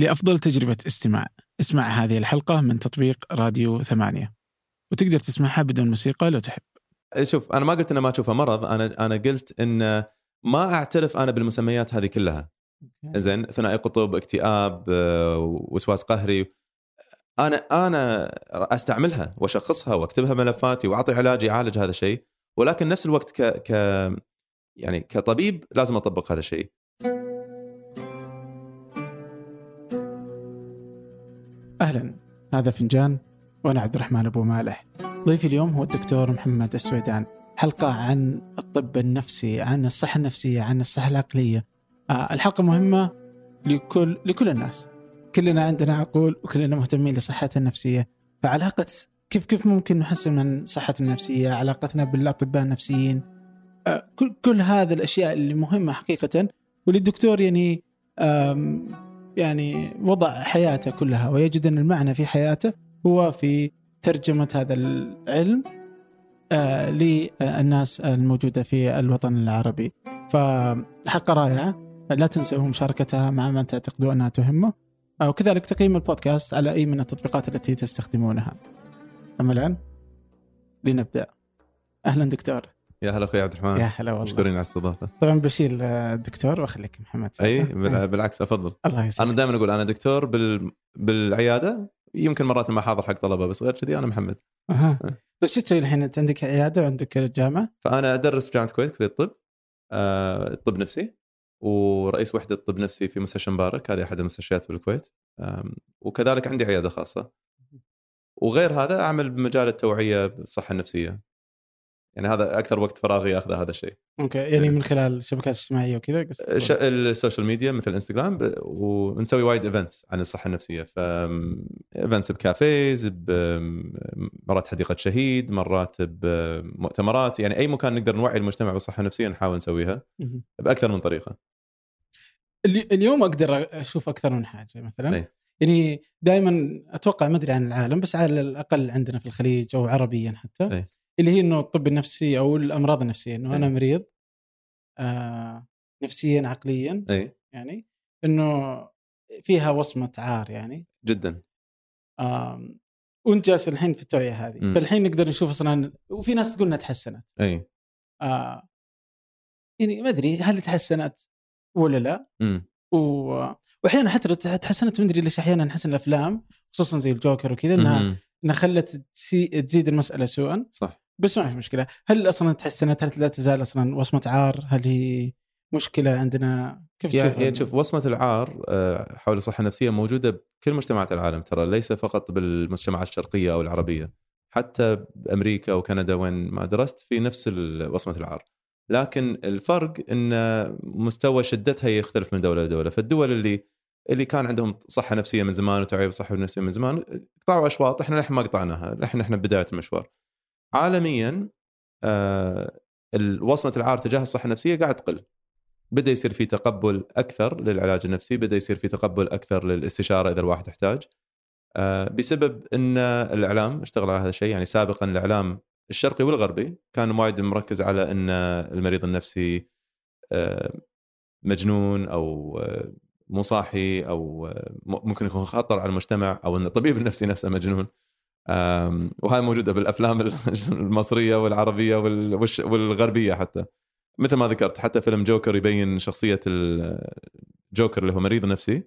لأفضل تجربة استماع. اسمع هذه الحلقة من تطبيق راديو ثمانية. وتقدر تسمعها بدون موسيقى لو تحب. شوف أنا ما قلت إنه ما أشوفه مرض. أنا أنا قلت ان ما أعترف أنا بالمسميات هذه كلها. زين ثنائي قطب اكتئاب آه، وسواس قهري. أنا أنا أستعملها وأشخصها وأكتبها ملفاتي وأعطي علاج يعالج هذا الشيء. ولكن نفس الوقت ك ك يعني كطبيب لازم أطبق هذا الشيء. أهلا. هذا فنجان وأنا عبد الرحمن أبو مالح. ضيفي اليوم هو الدكتور محمد السويدان. حلقة عن الطب النفسي عن الصحة النفسية عن الصحة العقلية. آه الحلقة مهمة لكل لكل الناس. كلنا عندنا عقول وكلنا مهتمين لصحتنا النفسية. فعلاقة كيف كيف ممكن نحسن من صحتنا النفسية علاقتنا بالأطباء النفسيين؟ آه كل, كل هذه الأشياء اللي مهمة حقيقة. والدكتور يعني يعني وضع حياته كلها ويجد أن المعنى في حياته هو في ترجمة هذا العلم آه للناس الموجودة في الوطن العربي. فحلقة رائعة لا تنسوا مشاركتها مع من تعتقدوا أنها تهمه وكذلك تقييم البودكاست على أي من التطبيقات التي تستخدمونها. أما الآن لنبدأ. أهلا دكتور. يا هلا أخوي عبد الرحمن. يا هلا والله. مشكورين على الاستضافة. طبعا بشيل الدكتور وأخليك محمد. أي بالعكس أفضل. الله يسعدك. أنا دائما أقول أنا دكتور بال... بالعيادة يمكن مرات ما حاضر حق طلبة بس غير كذي أنا محمد. أها. طيب شو تسوي الحين؟ أنت عندك عيادة وعندك جامعة؟ فأنا أدرس في جامعة الكويت كلية الطب. آه طب نفسي. ورئيس وحدة طب نفسي في مستشفى مبارك هذه أحد المستشفيات في الكويت وكذلك عندي عيادة خاصة. وغير هذا أعمل بمجال التوعية بالصحة النفسية. يعني هذا أكثر وقت فراغي اخذه هذا الشيء. okay يعني إيه. من خلال الشبكات الاجتماعية وكذا ال social media مثل إنستغرام ونسوي وايد events عن الصحة النفسية. ف events ب cafes مرات حديقة شهيد مرات بمؤتمرات يعني أي مكان نقدر نوعي المجتمع بالصحة النفسية نحاول نسويها بأكثر من طريقة. اليوم أقدر أشوف أكثر من حاجة مثلا. أي. يعني دائما أتوقع ما أدري عن العالم بس على الأقل عندنا في الخليج أو عربيا حتى. أي. اللي هي إنه الطب النفسي أو الأمراض النفسية إنه أنا مريض آه نفسيا عقليا اي يعني إنه فيها وصمة عار يعني. جدا. آه وأنت جالس الحين في التوعية هذه. م. فالحين نقدر نشوف أصلا وفي ناس تقول إنها تحسنت. اي آه يعني ما أدري هل تحسنت ولا لا. م. و... واحيانا حتى لو تحسنت ما أدري ليش أحيانا نحس الأفلام خصوصا زي الجوكر وكذا إنها إنها خلت تزيد المسألة سوءا. صح. بس ما في مشكلة. هل أصلا تحسنت هل لا تزال أصلا وصمة عار؟ هل هي مشكلة عندنا؟ كيف تشوف يعني شوف وصمة العار آه، حول الصحة النفسية موجودة بكل مجتمعات العالم ترى ليس فقط بالمجتمعات الشرقية أو العربية. حتى بأمريكا وكندا وين ما درست في نفس وصمة العار. لكن الفرق إن مستوى شدتها يختلف من دولة لدولة. فالدول اللي اللي كان عندهم صحة نفسية من زمان وتوعيه بالصحه النفسيه من زمان قطعوا أشواط إحنا للحين ما قطعناها للحين إحنا بداية المشوار. عالميا آه وصمة العار تجاه الصحة النفسية قاعد تقل. بدأ يصير في تقبل أكثر للعلاج النفسي بدأ يصير في تقبل أكثر للاستشارة إذا الواحد احتاج آه بسبب إن الإعلام اشتغل على هذا الشيء يعني سابقا الإعلام الشرقي والغربي كان وايد مركز على إن المريض النفسي آه مجنون أو آه، مو صاحي أو ممكن يكون خطر على المجتمع أو إن الطبيب النفسي نفسه مجنون. وهاي موجودة بالأفلام المصرية والعربية والغربية حتى. مثل ما ذكرت حتى فيلم جوكر يبين شخصية الجوكر اللي هو مريض نفسي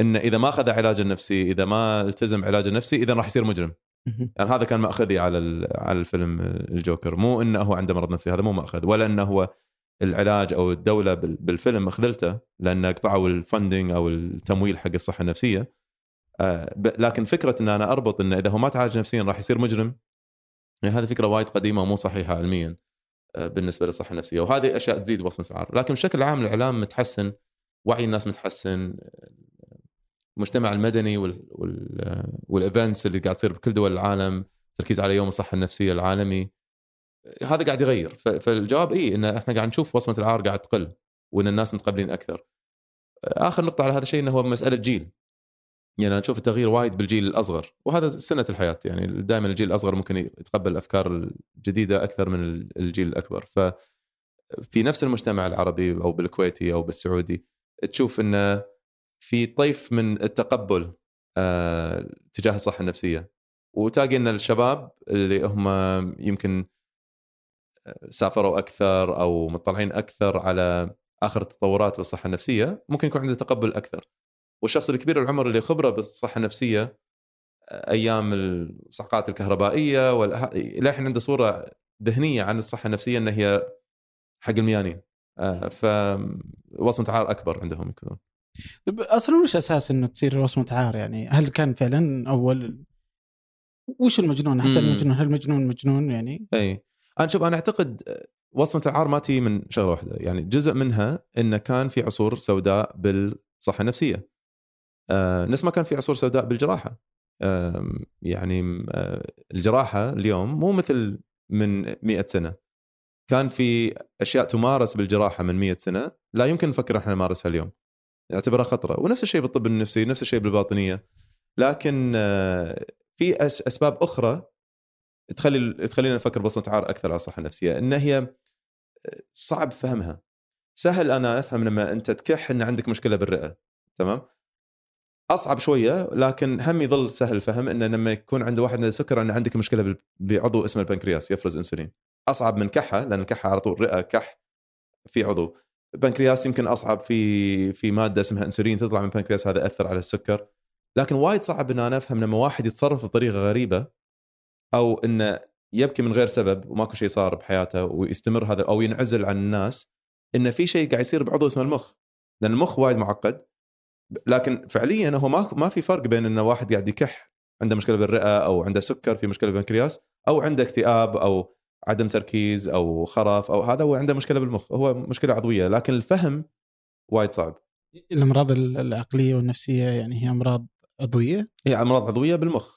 انه إذا ما أخذ علاج النفسي إذا ما التزم علاج النفسي إذا راح يصير مجرم. يعني هذا كان مأخذي على على الفيلم الجوكر. مو إنه هو عنده مرض نفسي هذا مو مأخذ ولا إنه هو العلاج أو الدولة بالفيلم اخذلته لأن قطعوا الفندنج أو التمويل حق الصحة النفسية. آه، لكن فكرة إن أنا أربط انه إذا هو ما تعالج نفسيا راح يصير مجرم؟ يعني هذه فكرة وايد قديمة ومو صحيحة علميا آه، بالنسبة للصحة النفسية وهذه أشياء تزيد وصمه العار لكن بشكل عام الإعلام متحسن وعي الناس متحسن المجتمع المدني وال وال وال events اللي قاعد تصير بكل دول العالم تركيز على يوم الصحة النفسية العالمي هذا قاعد يغير. فالجواب اي إن إحنا قاعد نشوف وصمة العار قاعد تقل وإن الناس متقبلين أكثر. آخر نقطة على هذا الشيء إنه هو مسألة جيل. يعني أنا أشوف التغيير وايد بالجيل الأصغر وهذا سنة الحياة. يعني دائما الجيل الأصغر ممكن يتقبل الأفكار الجديدة أكثر من الجيل الأكبر. ف في نفس المجتمع العربي أو بالكويتي أو بالسعودي تشوف انه في طيف من التقبل آه، تجاه الصحة النفسية. وتلاقي إن الشباب اللي هم يمكن سافروا أكثر أو مطلعين أكثر على آخر التطورات بالصحه النفسية ممكن يكون عنده تقبل أكثر. والشخص الكبير العمر اللي خبرة بالصحة النفسية آه، أيام الصعقات الكهربائية ولا الحين عنده صورة ذهنية عن الصحة النفسية ان هي حق الميانين. آه، فوصمه عار أكبر عندهم يكون. طيب أصلا وش أساس إنه تصير وصمة عار يعني؟ هل كان فعلا أول؟ وش المجنون؟ حتى. المجنون هل المجنون مجنون يعني؟ أي. أنا شوف أنا أعتقد وصمة العار ما تي من شغلة واحدة. يعني جزء منها إنه كان في عصور سوداء بالصحة النفسية. آه نفس ما كان في عصور سوداء بالجراحة. آه يعني آه الجراحة اليوم مو مثل من مئة سنة. كان في أشياء تمارس بالجراحة من مئة سنة لا يمكن نفكر إحنا نمارسها اليوم. نعتبرها خطرة. ونفس الشيء بالطب النفسي نفس الشيء بالباطنية. لكن آه، في أسباب أخرى تخلي تخلينا نفكر بصمة عار أكثر على الصحة النفسية إن هي صعب فهمها. سهل أنا أفهم لما أنت تكح إن عندك مشكلة بالرئة تمام؟ أصعب شوية لكن هم يظل سهل الفهم انه لما يكون عند واحد عنده سكر إن عندك مشكلة بعضو اسمه البنكرياس يفرز إنسولين. أصعب من كحه لأن الكحه على طول رئة كح في عضو. البنكرياس يمكن أصعب في في مادة اسمها إنسولين تطلع من البنكرياس هذا يأثر على السكر. لكن وايد صعب إن أنا أفهم لما واحد يتصرف بطريقة غريبة أو إنه يبكي من غير سبب وماكو شيء صار بحياته ويستمر هذا أو ينعزل عن الناس إنه في شيء قاعد يصير بعضو اسمه المخ. لأن المخ وايد معقد لكن فعليا هو ما ما في فرق بين إنه واحد قاعد يكح عنده مشكلة بالرئة أو عنده سكر في مشكلة بالبنكرياس أو عنده اكتئاب أو عدم تركيز أو خرف أو هذا هو عنده مشكلة بالمخ. هو مشكلة عضوية لكن الفهم وايد صعب. الأمراض العقلية والنفسية يعني هي أمراض عضوية؟ هي أمراض عضوية بالمخ.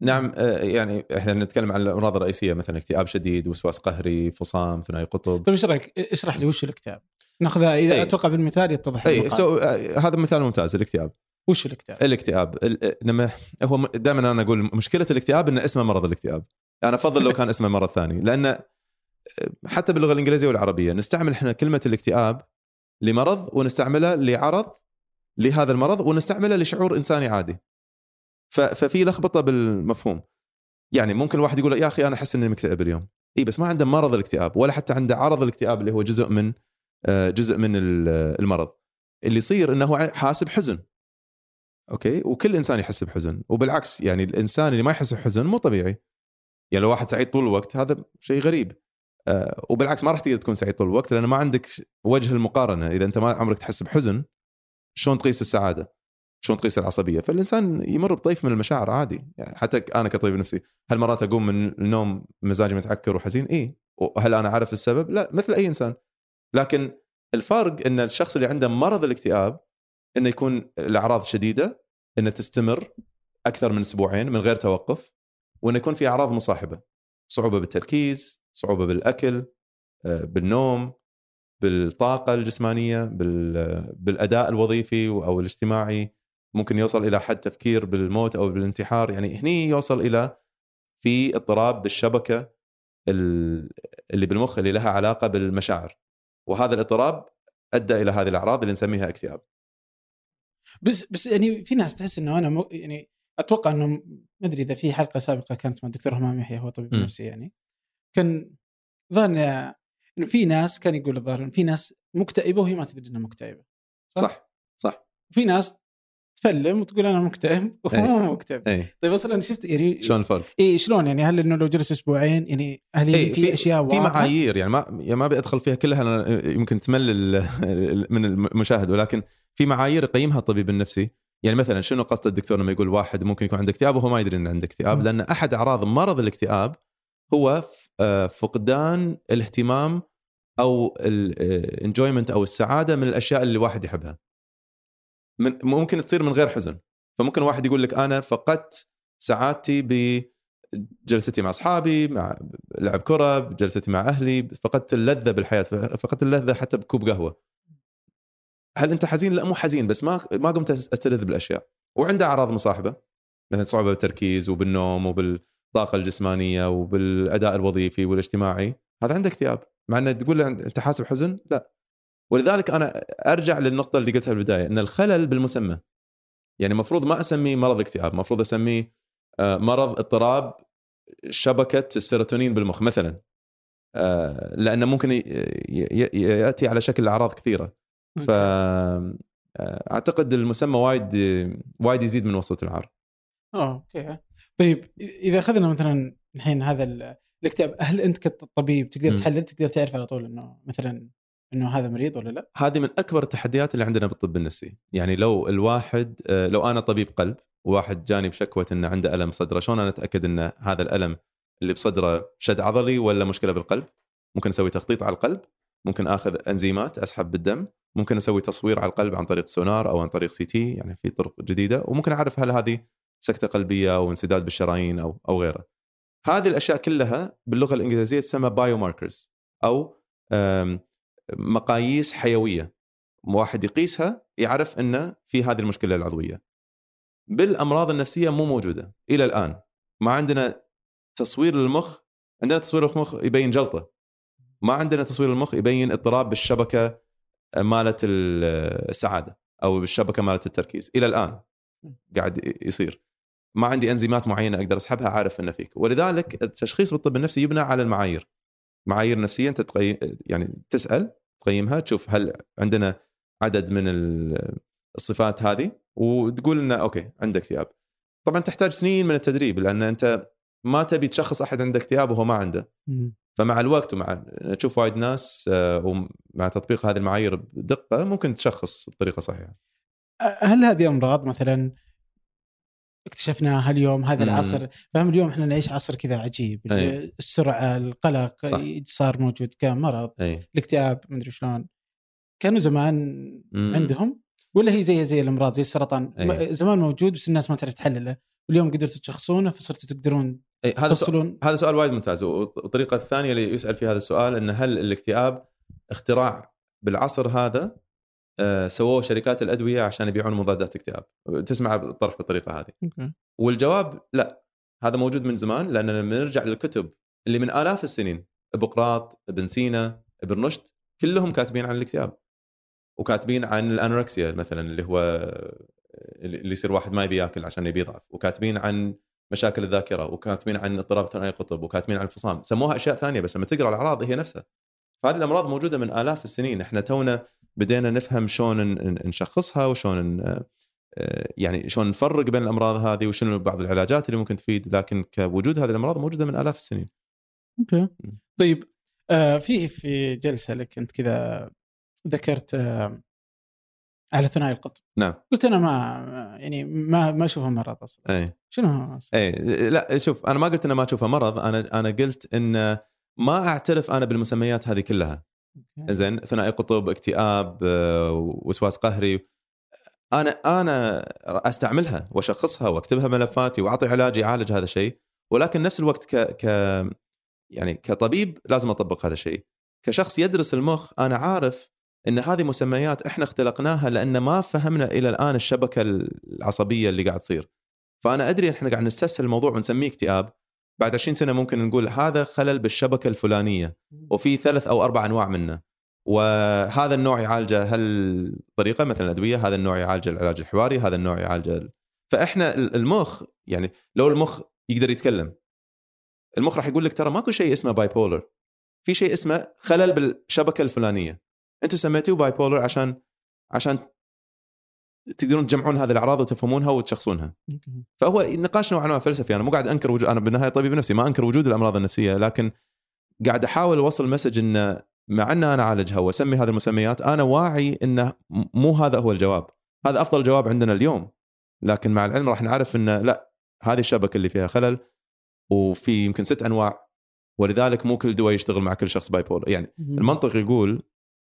نعم آه، يعني إحنا نتكلم عن الأمراض الرئيسية مثلا اكتئاب شديد وسواس قهري فصام ثنائي قطب. طيب إيش رايك اشرح لي وش الاكتئاب؟ ناخذها إذا أي. أتوقع بالمثال يتضح اي. سو- آه، هذا مثال ممتاز الاكتئاب. وش الاكتئاب؟ الاكتئاب. ال- آه، لما هو دائما أنا أقول مشكلة الاكتئاب إن اسمه مرض الاكتئاب. أنا أفضل لو كان اسمه مرض ثاني لأن حتى باللغة الإنجليزية والعربية نستعمل إحنا كلمة الاكتئاب لمرض ونستعملها لعرض لهذا المرض ونستعملها لشعور إنساني عادي. ففي لخبطة بالمفهوم. يعني ممكن الواحد يقول يا أخي أنا أحس إني مكتئب اليوم. إي بس ما عنده مرض الاكتئاب ولا حتى عنده عرض الاكتئاب اللي هو جزء من آه، جزء من ال- المرض. اللي يصير إنه هو حاسس بحزن أوكي؟ وكل إنسان يحس بحزن. وبالعكس يعني الإنسان اللي ما يحس بحزن مو طبيعي. يعني لو واحد سعيد طول الوقت هذا شيء غريب. آه، وبالعكس ما راح تقدر تكون سعيد طول الوقت لأن ما عندك وجه المقارنة. إذا أنت ما عمرك تحس بحزن شلون تقيس السعادة؟ شلون تقيس العصبية؟ فالإنسان يمر بطيف من المشاعر عادي يعني حتى أنا كطبيب نفسي هل مرات أقوم من النوم مزاجي متعكر وحزين؟ اي وهل أنا عارف السبب؟ لا مثل أي إنسان لكن الفرق إن الشخص اللي عنده مرض الاكتئاب إنه يكون الأعراض شديدة إنه تستمر أكثر من أسبوعين من غير توقف وإنه يكون في أعراض مصاحبة صعوبة بالتركيز، صعوبة بالأكل، آه، بالنوم، بالطاقة الجسمانية، بال- بالأداء الوظيفي أو الاجتماعي، ممكن يوصل إلى حد تفكير بالموت أو بالانتحار، يعني هني يوصل إلى في اضطراب بالشبكة ال- اللي بالمخ اللي لها علاقة بالمشاعر. وهذا الاضطراب أدى إلى هذه الأعراض اللي نسميها اكتئاب. بس بس يعني في ناس تحس إنه أنا م... يعني أتوقع إنه ما أدري إذا في حلقة سابقة كانت مع الدكتور همام يحيى هو طبيب م. نفسي يعني كان ظن إنه في ناس كان يقول الظاهر في ناس مكتئبة وهي ما تدري إنها مكتئبة صح؟ صح صح وفي ناس تفلم وتقول أنا مكتئب وهو إيه. مو مكتئب اي طيب أصلا شفت يعني شلون الفرق؟ اي شلون يعني هل إنه لو جلس أسبوعين يعني هل يعني إيه، في, أشياء في واضحة؟ معايير يعني ما يعني ما أبي أدخل فيها كلها أنا يمكن تمل من المشاهد ولكن في معايير يقيمها الطبيب النفسي يعني مثلا شنو قصد الدكتور لما يقول واحد ممكن يكون عنده اكتئاب وهو ما يدري إنه عنده اكتئاب. لأن أحد أعراض مرض الاكتئاب هو آه، فقدان الاهتمام أو ال enjoyment أو السعادة من الأشياء اللي الواحد يحبها من ممكن تصير من غير حزن. فممكن واحد يقول لك أنا فقدت سعادتي بجلستي مع أصحابي مع لعب كرة بجلستي مع أهلي فقدت اللذة بالحياة فقدت اللذة حتى بكوب قهوة. هل أنت حزين؟ لا مو حزين بس ما ما قمت أستلذ بالأشياء. وعنده أعراض مصاحبة مثلا صعوبة بالتركيز وبالنوم وبالطاقة الجسمانية وبالأداء الوظيفي والاجتماعي. هذا عنده اكتئاب مع إنه تقول له أنت حاسب حزن؟ لا. ولذلك أنا أرجع للنقطة اللي قلتها بالبداية إن الخلل بالمسمى. يعني المفروض ما أسميه مرض اكتئاب المفروض أسميه آه، مرض اضطراب شبكة السيروتونين بالمخ مثلا. آه، لأنه ممكن يأتي على شكل أعراض كثيرة. ف آه، أعتقد المسمى وايد وايد يزيد من وصمة العار. okay. طيب إذا أخذنا مثلا الحين هذا ال- الاكتئاب هل أنت كطبيب تقدر. تحلل تقدر تعرف على طول إنه مثلا إنه هذا مريض ولا لا؟ هذه من أكبر التحديات اللي عندنا بالطب النفسي. يعني لو الواحد آه، لو أنا طبيب قلب وواحد جاني بشكوى إنه عنده ألم صدره شلون أنا أتأكد إن هذا الألم اللي بصدره شد عضلي ولا مشكلة بالقلب؟ ممكن أسوي تخطيط على القلب ممكن آخذ إنزيمات أسحب بالدم ممكن أسوي تصوير على القلب عن طريق سونار أو عن طريق CT يعني في طرق جديدة وممكن أعرف هل هذه سكتة قلبية أو انسداد بالشرايين أو أو غيره. هذه الأشياء كلها باللغة الإنجليزية تسمى biomarkers أو مقاييس حيوية. واحد يقيسها يعرف انه في هذه المشكلة العضوية. بالأمراض النفسية مو موجودة إلى الآن. ما عندنا تصوير للمخ عندنا تصوير للمخ يبين جلطة. ما عندنا تصوير للمخ يبين اضطراب بالشبكة مالت ال- السعادة أو بالشبكة مالت التركيز. إلى الآن قاعد يصير. ما عندي أنزيمات معينة أقدر أسحبها عارف انه فيك. ولذلك التشخيص بالطب النفسي يبنى على المعايير. معايير نفسية أنت تقي... يعني تسأل تقيمها تشوف هل عندنا عدد من ال- الصفات هذه وتقول انه أوكي عندك اكتئاب طبعا تحتاج سنين من التدريب لأن أنت ما تبي تشخص أحد عنده اكتئاب وهو ما عنده. فمع الوقت ومع تشوف وايد ناس آه، ومع تطبيق هذه المعايير بدقة ممكن تشخص بطريقة صحيحة. هل هذه أمراض مثلا اكتشفناها اليوم هذا مم. العصر فهم اليوم إحنا نعيش عصر كذا عجيب أي. السرعة القلق صح. صار موجود كمرض أي الاكتئاب مدري شلون كانوا زمان مم. عندهم ولا هي زي زي الأمراض زي السرطان أي. زمان موجود بس الناس ما تعرف تحلله واليوم قدرتوا تشخصونه فصرتوا تقدرون أي هذا سؤال هذا سؤال وايد ممتاز والطريقة الثانية اللي يسأل في هذا السؤال ان هل الاكتئاب اختراع بالعصر هذا سووه شركات الأدوية عشان يبيعون مضادات اكتئاب. تسمع الطرح بالطريقة هذه. والجواب لا هذا موجود من زمان لأن لما نرجع للكتب اللي من آلاف السنين ابقراط ابن سينا ابن رشد كلهم كاتبين عن الاكتئاب. وكاتبين عن الأنوركسيا مثلا اللي هو اللي يصير واحد ما يبي يأكل عشان يبي يضعف. وكاتبين عن مشاكل الذاكرة وكاتبين عن اضطراب ثنائي القطب وكاتبين عن الفصام. سموها أشياء ثانية بس لما تقرأ الأعراض هي نفسها. فهذه الأمراض موجودة من آلاف السنين. إحنا تونا بدينا نفهم شلون نشخصها وشلون آه، يعني شلون نفرق بين الأمراض هذه وشنو بعض العلاجات اللي ممكن تفيد لكن كوجود هذه الأمراض موجودة من آلاف السنين. أوكي. طيب آه فيه في جلسة لك أنت كذا ذكرت آه على ثنائي القطب. نعم. قلت أنا ما يعني ما ما أشوفها مرض أصلا. أي. شنو أصلاً؟ أي لا شوف أنا ما قلت انه ما أشوفها مرض أنا أنا قلت إن ما أعترف أنا بالمسميات هذه كلها. زين ثنائي قطب اكتئاب آه، وسواس قهري. أنا أنا أستعملها وأشخصها وأكتبها ملفاتي وأعطي علاج يعالج هذا الشيء. ولكن نفس الوقت ك ك يعني كطبيب لازم أطبق هذا الشيء. كشخص يدرس المخ أنا عارف إن هذه مسميات إحنا اختلقناها لأن ما فهمنا إلى الآن الشبكة العصبية اللي قاعد تصير. فأنا أدري إحنا قاعد نستسهل الموضوع ونسميه اكتئاب. بعد 20 سنة ممكن نقول هذا خلل بالشبكة الفلانية وفي ثلاث أو أربع أنواع منه. وهذا النوع يعالجه هالطريقة مثلا الأدوية هذا النوع يعالجه العلاج الحواري هذا النوع يعالجه ال- فإحنا ال- المخ يعني لو المخ يقدر يتكلم المخ راح يقول لك ترى ماكو شيء اسمه bipolar في شيء اسمه خلل بالشبكة الفلانية. أنتم سميتوه bipolar عشان عشان تقدرون تجمعون هذه الأعراض وتفهمونها وتشخصونها. فهو نقاش نوعا ما فلسفي. أنا مو قاعد أنكر وجود أنا بالنهاية طبيب نفسي ما أنكر وجود الأمراض النفسية لكن قاعد أحاول أوصل message انه مع أن أنا أعالجها وأسمي هذه المسميات أنا واعي إنه مو هذا هو الجواب. هذا أفضل جواب عندنا اليوم. لكن مع العلم راح نعرف انه لا هذه الشبكة اللي فيها خلل وفي يمكن ست أنواع ولذلك مو كل دواء يشتغل مع كل شخص bipolar يعني المنطق يقول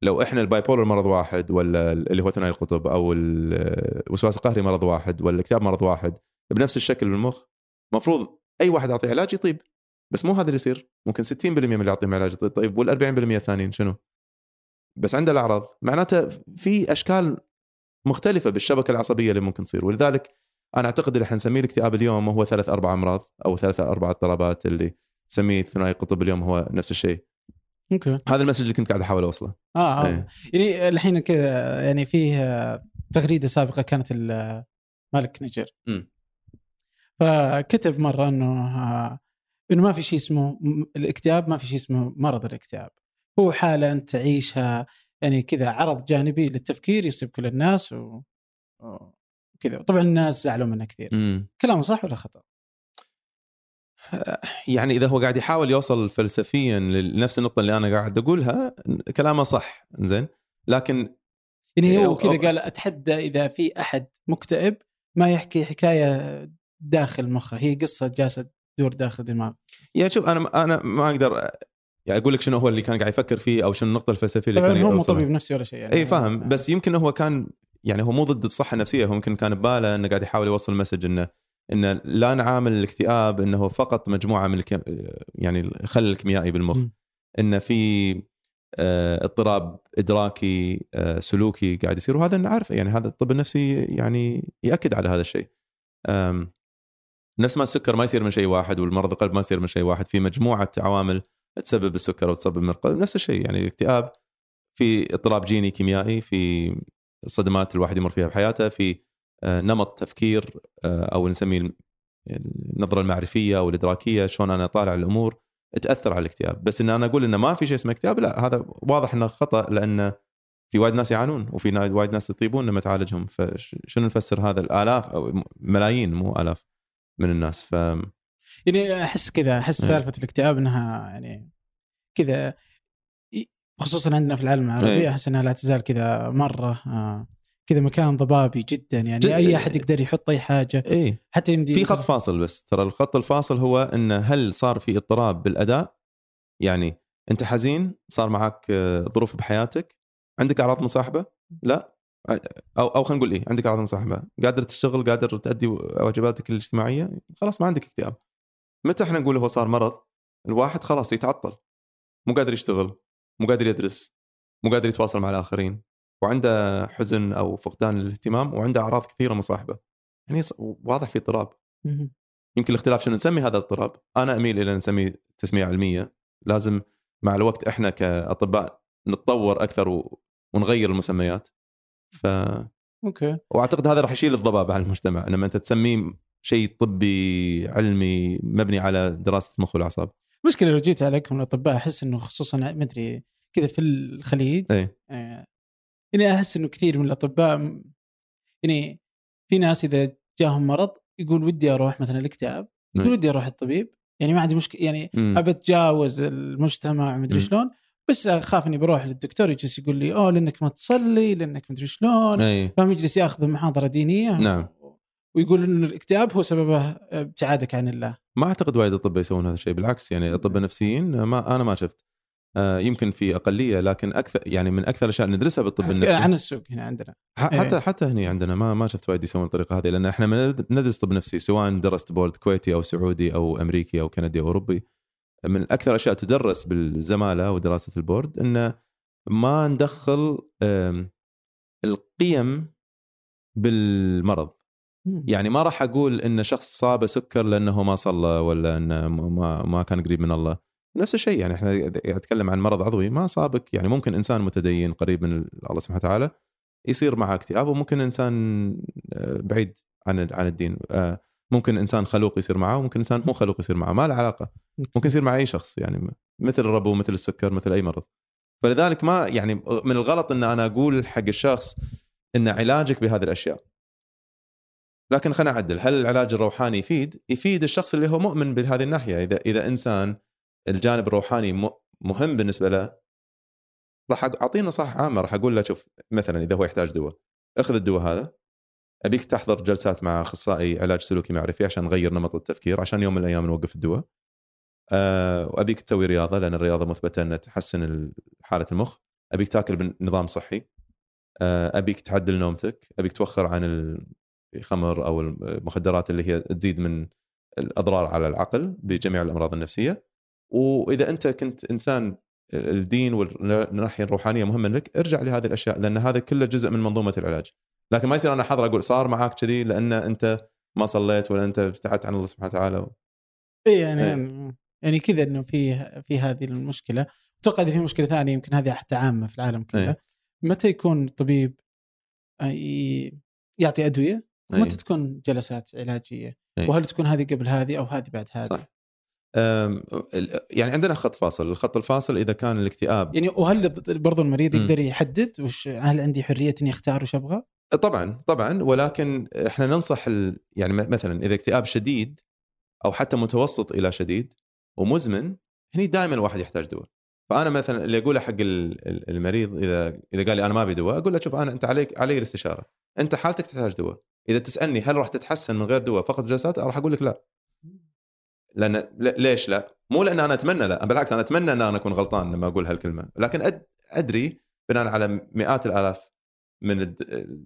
لو إحنا ال bipolar مرض واحد ولا اللي هو ثنائي القطب أو الوسواس القهري مرض واحد ولا الاكتئاب مرض واحد بنفس الشكل بالمخ المفروض أي واحد اعطيه علاج يطيب بس مو هذا اللي يصير. ممكن 60% من اللي يعطيهم علاج يطيب. طيب وال 40% الثانيين شنو؟ بس عنده الأعراض. معناته في أشكال مختلفة بالشبكة العصبية اللي ممكن تصير. ولذلك أنا أعتقد اللي إحنا نسميه الاكتئاب اليوم هو ثلاث أربع أمراض أو ثلاث أربع اضطرابات اللي نسميه ثنائي القطب اليوم هو نفس الشيء. okay هذا ال message اللي كنت قاعد احاول اوصله آه, آه. إيه. يعني الحين كذا يعني فيه آه، تغريدة سابقة كانت ال- مالك نيجر مم. فكتب مرة إنه آه، إنه ما في شيء اسمه م- الاكتئاب ما في شيء اسمه مرض الاكتئاب هو حالة انت تعيشها يعني كذا عرض جانبي للتفكير يصيب كل الناس و... وكذا طبعا الناس زعلوا منه كثير مم. كلامه صح ولا خطأ؟ يعني إذا هو قاعد يحاول يوصل فلسفيا لنفس النقطة اللي أنا قاعد أقولها كلامه صح زين لكن يعني هو كذا قال أتحدى إذا في أحد مكتئب ما يحكي حكاية داخل مخه. هي قصة جالسة تدور داخل دماغه. يا شوف أنا أنا ما أقدر يعني أقول لك شنو هو اللي كان قاعد يفكر فيه أو شنو النقطة الفلسفية اللي كان هو مو. طبيب نفسي ولا شيء يعني. إي فاهم. بس يمكن هو كان يعني هو مو ضد الصحة النفسية هو يمكن كان بباله إنه قاعد يحاول يوصل مسج إنه انه لا نعامل الاكتئاب إنه فقط مجموعة من الكم يعني الخلل الكيميائي بالمخ. انه في آه، اضطراب إدراكي آه، سلوكي قاعد يصير. وهذا نعرف يعني هذا الطب النفسي يعني يأكد على هذا الشيء. نفس ما السكر ما يصير من شيء واحد والمرض القلب ما يصير من شيء واحد. في مجموعة عوامل تسبب السكر أو تسبب المرض القلب. نفس الشيء يعني الاكتئاب. في اضطراب جيني كيميائي في صدمات الواحد يمر فيها بحياته في نمط تفكير آه، أو نسميه النظرة المعرفية أو الإدراكية شلون أنا طالع الأمور تأثر على الاكتئاب بس إن أنا أقول انه ما في شيء اسمه اكتئاب لا هذا واضح إنه خطأ لأن في وايد ناس يعانون وفي وايد ناس يطيبون لما تعالجهم فشنو نفسر هذا الآلاف أو ملايين مو آلاف من الناس ف يعني أحس كذا أحس إيه. سالفة الاكتئاب إنها يعني كذا خصوصا عندنا في العالم العربي إيه. أحس إنها لا تزال كذا مرة آه كذا مكان ضبابي جدا يعني جد- أي أحد يقدر يحط أي حاجة. إي. حتى يمدي في خط فاصل بس ترى الخط الفاصل هو انه هل صار في اضطراب بالأداء؟ يعني أنت حزين صار معك آه، ظروف بحياتك عندك أعراض مصاحبة؟ لا. أو أو خلينا نقول إيه عندك أعراض مصاحبة قادر تشتغل قادر تؤدي واجباتك الاجتماعية؟ خلاص ما عندك اكتئاب. متى إحنا نقول هو صار مرض؟ الواحد خلاص يتعطل. مو قادر يشتغل مو قادر يدرس مو قادر يتواصل مع الآخرين. وعنده حزن أو فقدان الاهتمام وعنده أعراض كثيرة مصاحبة. يعني واضح في اضطراب. يمكن الاختلاف شنو؟ نسمي هذا الاضطراب. أنا أميل إلى نسميه تسمية علمية. لازم مع الوقت إحنا كأطباء نتطور أكثر. ونغير المسميات. ف أوكي. وأعتقد هذا راح يشيل الضباب عن المجتمع. لما أنت تسميه شيء طبي علمي مبني على دراسة المخ والأعصاب. المشكلة لو جيت عليكم الأطباء أحس إنه خصوصا ما أدري كذا في الخليج اي آه، يعني أحس إنه كثير من الأطباء يعني في ناس إذا جاهم مرض يقول ودي أروح مثلا الاكتئاب يقول نعم. ودي أروح الطبيب يعني ما عندي مشكله يعني. أبى أتجاوز المجتمع مدري مم. شلون بس أخاف إني بروح للدكتور يجلس يقول لي أوه لأنك ما تصلي لأنك مدري شلون فهم يجلس يأخذ محاضرة دينية نعم. ويقول انه الاكتئاب هو سببه ابتعادك عن الله ما أعتقد وايد أطباء يسوون هذا الشيء بالعكس يعني أطباء نفسيين ما أنا ما شفت آه، يمكن في أقلية لكن أكثر يعني من أكثر الأشياء ندرسها بالطب النفسي. عن السوق هنا عندنا. ح- إيه. حتى حتى هنا عندنا ما ما شفت وايد يسوون الطريقة هذه لأن إحنا من ندرس طب نفسي سواء درست board كويتي أو سعودي أو أمريكي أو كندي أو أوروبي. من أكثر الأشياء تدرس بالزمالة ودراسة ال board انه ما ندخل القيم بالمرض. يعني ما راح أقول إن شخص صابه سكر لأنه ما صلى ولا انه ما ما كان قريب من الله. نفس الشيء يعني إحنا نتكلم عن مرض عضوي ما صابك يعني ممكن إنسان متدين قريب من الله سبحانه وتعالى يصير معه اكتئاب وممكن إنسان آه، بعيد عن عن الدين آه، ممكن إنسان خلوق يصير معه وممكن إنسان مو خلوق يصير معه ما له علاقة. ممكن يصير مع أي شخص يعني مثل الربو مثل السكر مثل أي مرض. فلذلك ما يعني من الغلط إن أنا أقول حق الشخص إن علاجك بهذه الأشياء. لكن خلينا نعدل هل العلاج الروحاني يفيد؟ يفيد الشخص اللي هو مؤمن بهذه الناحية. إذا إذا إنسان الجانب الروحاني مهم بالنسبة له راح أعطيه نصائح عامة راح أقول له شوف مثلا إذا هو يحتاج دواء اخذ الدواء هذا أبيك تحضر جلسات مع أخصائي علاج سلوكي معرفي عشان نغير نمط التفكير عشان يوم من الأيام نوقف الدواء أه وأبيك تسوي رياضة لأن الرياضة مثبتة إنها تحسن ال- حالة المخ أبيك تاكل بنظام صحي أه أبيك تعدل نومتك أبيك توخر عن الخمر أو المخدرات اللي هي تزيد من الأضرار على العقل بجميع الأمراض النفسية. وإذا أنت كنت إنسان الدين والناحية الروحانية مهمة لك ارجع لهذه الأشياء لأن هذا كله جزء من منظومة العلاج لكن ما يصير أنا حاضر أقول صار معك كذي لأن أنت ما صليت ولا أنت ابتعدت عن الله سبحانه وتعالى إي يعني إيه. يعني كذا إنه في في هذه المشكلة أتوقع إذا في مشكلة ثانية يمكن هذه حتى عامة في العالم كله إيه. متى يكون الطبيب آه، يعطي أدوية إيه. تكون جلسات علاجية إيه. وهل تكون هذه قبل هذه أو هذه بعد هذه صح يعني عندنا خط فاصل. الخط الفاصل إذا كان الاكتئاب. يعني وهل برضو المريض. يقدر يحدد وش هل عندي حرية إني أختار وش أبغى؟ طبعا طبعا. ولكن إحنا ننصح ال... يعني مثلا إذا اكتئاب شديد أو حتى متوسط إلى شديد ومزمن هني دائما الواحد يحتاج دواء. فأنا مثلا اللي أقوله حق ال- ال- المريض إذا إذا قال لي أنا ما أبي دواء أقول له شوف أنا أنت عليك علي الاستشارة. أنت حالتك تحتاج دواء. إذا تسألني هل راح تتحسن من غير دواء فقط جلسات راح أقول لك لا. لأن ليش لا؟ مو لأن أنا أتمنى لا بالعكس أنا أتمنى إن أنا أكون غلطان لما أقول هالكلمة لكن. أدري بناء على مئات الآلاف من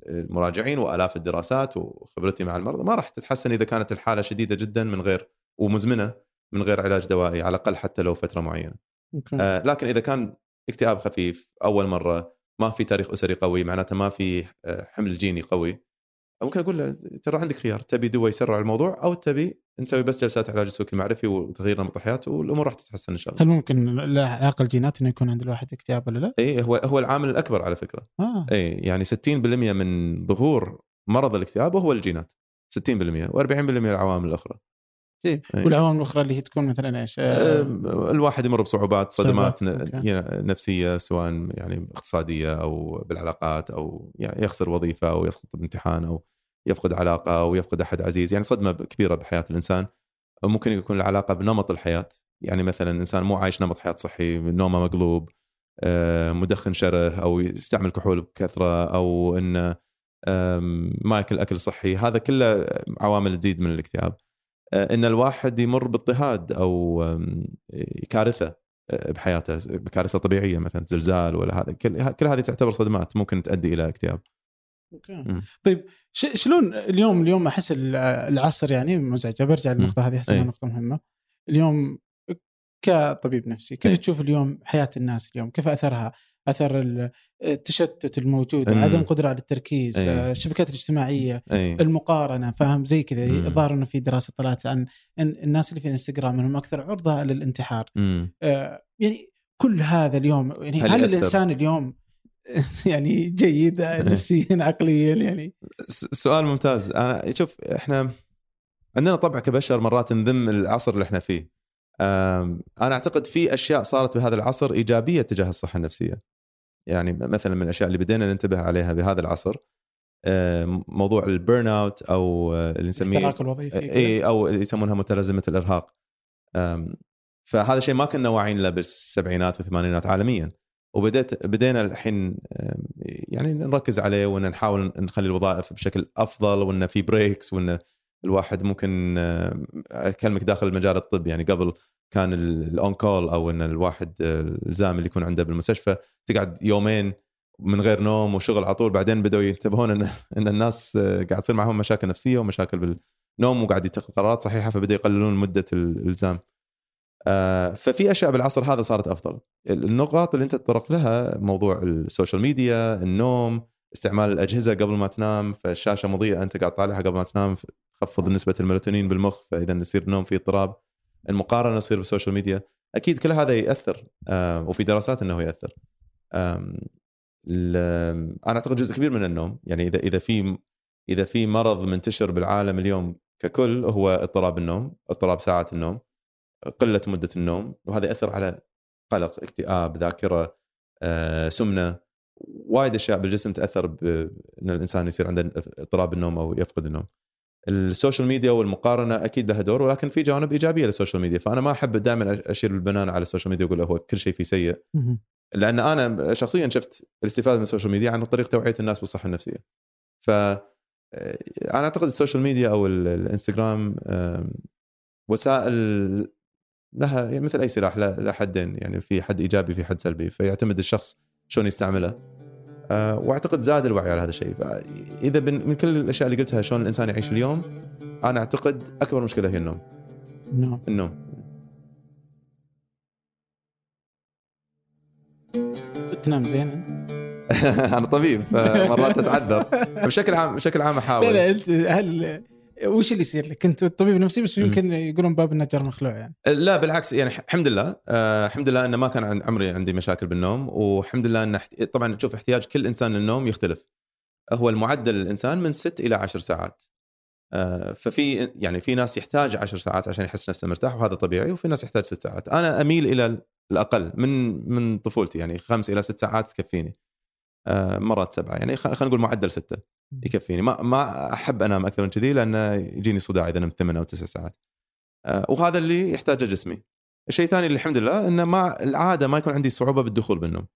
المراجعين وآلاف الدراسات وخبرتي مع المرضى ما راح تتحسن إذا كانت الحالة شديدة جدا من غير ومزمنة من غير علاج دوائي على الأقل حتى لو فترة معينة. أوكي. آه لكن إذا كان اكتئاب خفيف أول مرة ما في تاريخ أسري قوي معناته ما في آه، حمل جيني قوي ممكن أقول له ترى عندك خيار تبي دواء يسرع الموضوع أو تبي نسوي بس جلسات علاج السلوك المعرفي وتغيير نمط الحياة والأمور راح تتحسن إن شاء الله. هل ممكن له علاقه الجينات إنه يكون عند الواحد اكتئاب ولا لا؟ اي هو هو العامل الأكبر على فكرة. آه اي يعني 60% من ظهور مرض الاكتئاب هو الجينات 60% و40% العوامل الأخرى. طيب إيه. والعوامل الأخرى اللي هي تكون مثلا إيش؟ آه، الواحد يمر بصعوبات صدمات ن-. يعني نفسية سواء يعني اقتصادية أو بالعلاقات أو يعني يخسر وظيفة أو يسقط بامتحان أو يفقد علاقة أو يفقد أحد عزيز يعني صدمة كبيرة بحياة الإنسان. ممكن يكون العلاقة بنمط الحياة. يعني مثلا إنسان مو عايش نمط حياة صحي نومه مقلوب آه، مدخن شره أو يستعمل كحول بكثرة أو إنه ما يأكل أكل صحي. هذا كله عوامل تزيد من الاكتئاب. آه، إن الواحد يمر باضطهاد أو كارثة آه، بحياته كارثة طبيعية مثلا زلزال ولا هذا كل هذه تعتبر صدمات ممكن تؤدي إلى اكتئاب. أوكي. طيب شلون اليوم اليوم أحس ال- العصر يعني مزعجه برجع للنقطة هذه أحس إنها أي. نقطة مهمة اليوم كطبيب نفسي كيف أي. تشوف اليوم حياة الناس اليوم كيف أثرها أثر ال- التشتت الموجود مم. عدم قدرة على التركيز أي. آه، الشبكات الاجتماعية اي المقارنة فاهم زي كذا. الظاهر إنه في دراسة طلعت عن الناس اللي في الانستغرام إنهم أكثر عرضة للانتحار. آه، يعني كل هذا اليوم يعني هل هل؟ الإنسان اليوم يعني جيد نفسيا عقليا يعني. سؤال ممتاز. أنا شوف إحنا عندنا طبع كبشر مرات نذم العصر اللي إحنا فيه. أنا أعتقد في أشياء صارت بهذا العصر إيجابية تجاه الصحة النفسية. يعني مثلا من الأشياء اللي بدينا ننتبه عليها بهذا العصر أم، موضوع ال burnout أو أه، اللي نسميه الاحتراق الوظيفي. اي أو اللي يسمونها متلازمة الإرهاق. فهذا شيء ما كنا واعيين له بالسبعينات والثمانينات عالميا. وبديت بدينا الحين يعني نركز عليه وإن نحاول نخلي الوظائف بشكل أفضل وإن في breaks وإن الواحد ممكن أكلمك داخل مجال الطب يعني قبل كان ال on call أو إن الواحد آه، الزام اللي يكون عنده بالمستشفى تقعد يومين من غير نوم وشغل على طول بعدين بدأوا ينتبهون ان إن الناس آه، قاعد تصير معهم مشاكل نفسية ومشاكل بالنوم وقاعد يتخذ قرارات صحيحة فبدأوا يقللون مدة الإلزام. آه، ففي أشياء بالعصر هذا صارت أفضل. النقاط اللي أنت تطرقت لها موضوع ال social media، النوم، استعمال الأجهزة قبل ما تنام فالشاشة مضيئة أنت قاعد طالعها قبل ما تنام تخفض نسبة الميلاتونين بالمخ فإذا يصير النوم فيه اضطراب. المقارنة تصير بال social media أكيد كل هذا يأثر وفي دراسات إنه يأثر. أنا أعتقد جزء كبير من النوم يعني اذا إذا في إذا في مرض منتشر بالعالم اليوم ككل هو اضطراب النوم، اضطراب ساعات النوم، قلة مدة النوم وهذا يأثر على قلق، اكتئاب، ذاكرة، آه، سمنة وايد أشياء بالجسم تأثر بان الإنسان يصير عنده اضطراب النوم أو يفقد النوم. ال social media والمقارنة أكيد لها دور ولكن في جوانب إيجابية لل social media فأنا ما أحب دائما اشيل البنان على ال social media وأقول هو كل شيء فيه سيء. لأن أنا شخصيا شفت الاستفادة من ال social media عن طريق توعية الناس بالصحة النفسية. ف آه، أنا أعتقد ال social media أو ال- الإنستغرام وسائل لها يعني مثل أي سلاح له له حدين يعني في حد إيجابي في حد سلبي فيعتمد الشخص شلون يستعمله. آه، وأعتقد زاد الوعي على هذا الشيء. فاذا من كل الأشياء اللي قلتها شلون الإنسان يعيش اليوم أنا أعتقد أكبر مشكلة هي النوم. نعم. النوم. تنام زين أنت؟ أنا طبيب فمرات أتعذر. بشكل عام بشكل عام لا احاول لا أنت هل وش اللي يصير لك؟ انت طبيب نفسي بس. يمكن يقولون باب النجار مخلوع يعني. لا بالعكس يعني الحمد لله. آه الحمد لله انه ما كان عن- عمري عندي مشاكل بالنوم والحمد لله إن احت- طبعا تشوف احتياج كل إنسان للنوم يختلف. هو المعدل الإنسان من 6 إلى 10 ساعات. آه ففي يعني في ناس يحتاج 10 ساعات عشان يحس نفسه مرتاح وهذا طبيعي وفي ناس يحتاج 6 ساعات. أنا أميل إلى الأقل من من طفولتي يعني خمس إلى ست ساعات تكفيني. آه مرات سبعة يعني خلينا نقول معدل ستة. يكفيني. ما ما أحب أنام أكثر من كذي لأنه يجيني صداع إذا نمت ثمان أو تسع ساعات. آه، وهذا اللي يحتاجه جسمي. الشيء الثاني اللي الحمد لله إنه ما العادة ما يكون عندي صعوبة بالدخول بالنوم.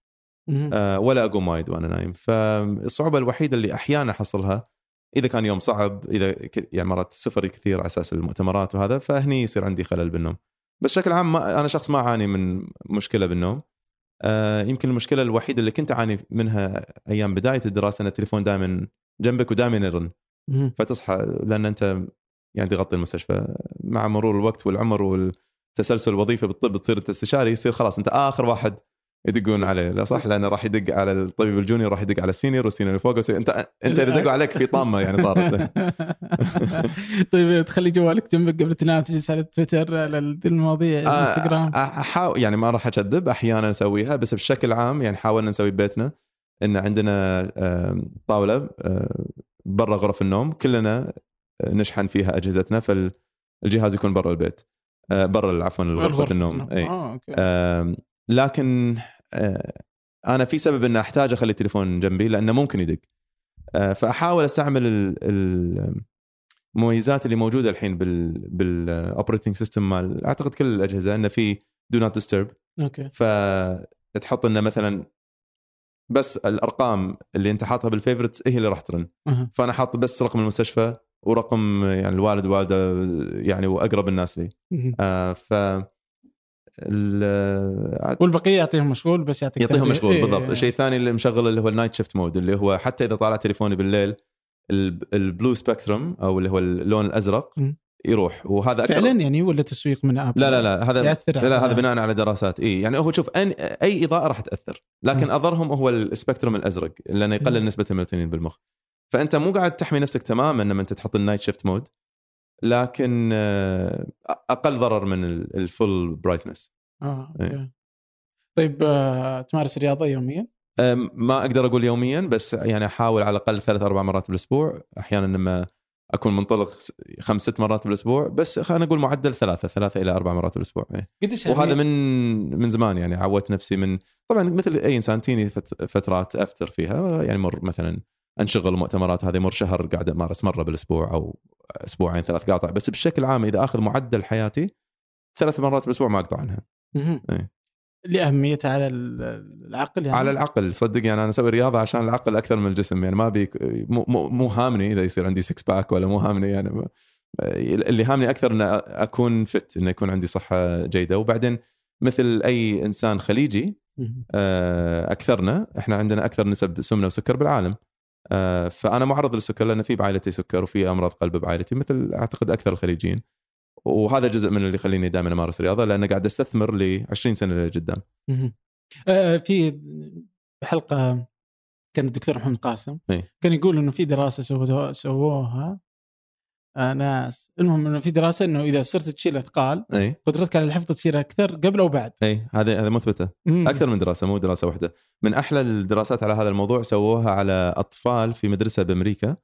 آه، ولا أقوم وايد وأنا نايم. فالصعوبة الوحيدة اللي أحيانا أحصلها إذا كان يوم صعب إذا يعني مرات سفري كثير على أساس المؤتمرات وهذا فهني يصير عندي خلل بالنوم. بس بشكل عام ما أنا شخص ما أعاني من مشكلة بالنوم. آه، يمكن المشكلة الوحيدة اللي كنت أعاني منها أيام بداية الدراسة إن التليفون دائما جنبك ودائما يرن. فتصحى لأن أنت يعني تغطي المستشفى. مع مرور الوقت والعمر والتسلسل الوظيفي بالطب تصير انت استشاري يصير خلاص أنت آخر واحد يدقون عليه. لا صح؟ لأنه راح يدق على الطبيب ال junior راح يدق على ال senior وال senior اللي فوقه. أنت أنت اذا دقوا عليك في طامة يعني صارت. طيب تخلي جوالك جنبك قبل تنام تجلس على تويتر على المواضيع الانستغرام. احاول يعني ما راح اكذب أحيانا اسويها بس بشكل عام يعني حاولنا نسوي ببيتنا إن عندنا طاولة آه، برا غرف النوم كلنا آه، نشحن فيها أجهزتنا فالجهاز يكون برا البيت آه، برا عفوا غرفه النوم إي. آم، لكن آه، أنا في سبب ان أحتاج أخلي التليفون جنبي لأنه ممكن يدق. آه، فأحاول أستعمل ال- ال- المميزات اللي موجودة الحين بال بال operating system مال أعتقد كل الأجهزة إنه في do not disturb okay. فتحط إنه مثلا بس الأرقام اللي أنت حاطها بال favorites هي اللي راح ترن أها. فأنا حاط بس رقم المستشفى ورقم يعني الوالد والدة يعني وأقرب الناس لي. آه ف ال- والبقية يعطيهم مشغول بس يعطيك يعطيهم تنبيه. مشغول إيه. بالضبط الشيء الثاني اللي مشغل اللي هو ال night shift mode اللي هو حتى إذا طالع تليفوني بالليل ال- ال blue spectrum أو اللي هو اللون الأزرق مم. يروح وهذا أكثر فعلا يعني ولا تسويق من اب لا لا لا هذا يأثر لا, لا هذا بناء على دراسات اي يعني هو شوف أن أي إضاءة راح تأثر لكن مم. اضرهم هو ال spectrum الأزرق لأنه يقلل مم. نسبة الميلاتونين بالمخ فأنت مو قاعد تحمي نفسك تماما لما أنت تحط ال night shift mode لكن آه، أقل ضرر من ال full brightness آه إيه. طيب آه، تمارس رياضة يوميا؟ ما أقدر أقول يوميا بس يعني أحاول على الأقل ثلاث أربع مرات بالأسبوع أحيانا لما أكون منطلق خمس ست مرات بالأسبوع بس خلينا نقول معدل ثلاثة ثلاثة إلى أربع مرات بالأسبوع إيه. قديش وهذا أهمية- من من زمان يعني عودت نفسي من طبعا مثل أي إنسان تيني فت- فترات أفتر فيها يعني مر مثلا أنشغل مؤتمرات هذه مر شهر قاعد أمارس مرة بالأسبوع أو أسبوعين ثلاث قاطع بس بشكل عام إذا آخذ معدل حياتي ثلاث مرات بالأسبوع ما أقطع عنها مهم. لاهميتها على ال- العقل يعني؟ على العقل صدق يعني أنا أسوي رياضة عشان العقل أكثر من الجسم يعني ما بي مو, مو, هامني إذا يصير عندي six pack ولا مو هامني يعني اللي هامني أكثر ان أكون fit إنه يكون عندي صحة جيدة. وبعدين مثل أي إنسان خليجي. آه، أكثرنا إحنا عندنا أكثر نسب سمنة وسكر بالعالم. آه، فأنا معرض للسكر لأن في بعائلتي سكر وفي أمراض قلب بعائلتي مثل أعتقد أكثر الخليجيين. وهذا جزء من اللي يخليني دائما أمارس رياضة لأن قاعد أستثمر ل 20 سنة لقدام مهم. آه، في حلقه كان الدكتور محمد قاسم إيه. كان يقول إنه في دراسة سووها سووها آه، ناس المهم إنه في دراسة إنه إذا صرت تشيل أثقال إي قدرتك على الحفظ تصير أكثر قبل أو بعد إي هذه هذه مثبتة. أكثر من دراسة مو دراسة واحدة من أحلى الدراسات على هذا الموضوع سووها على أطفال في مدرسة بأمريكا.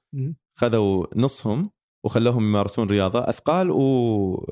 خذوا نصهم وخلوهم يمارسون رياضة أثقال و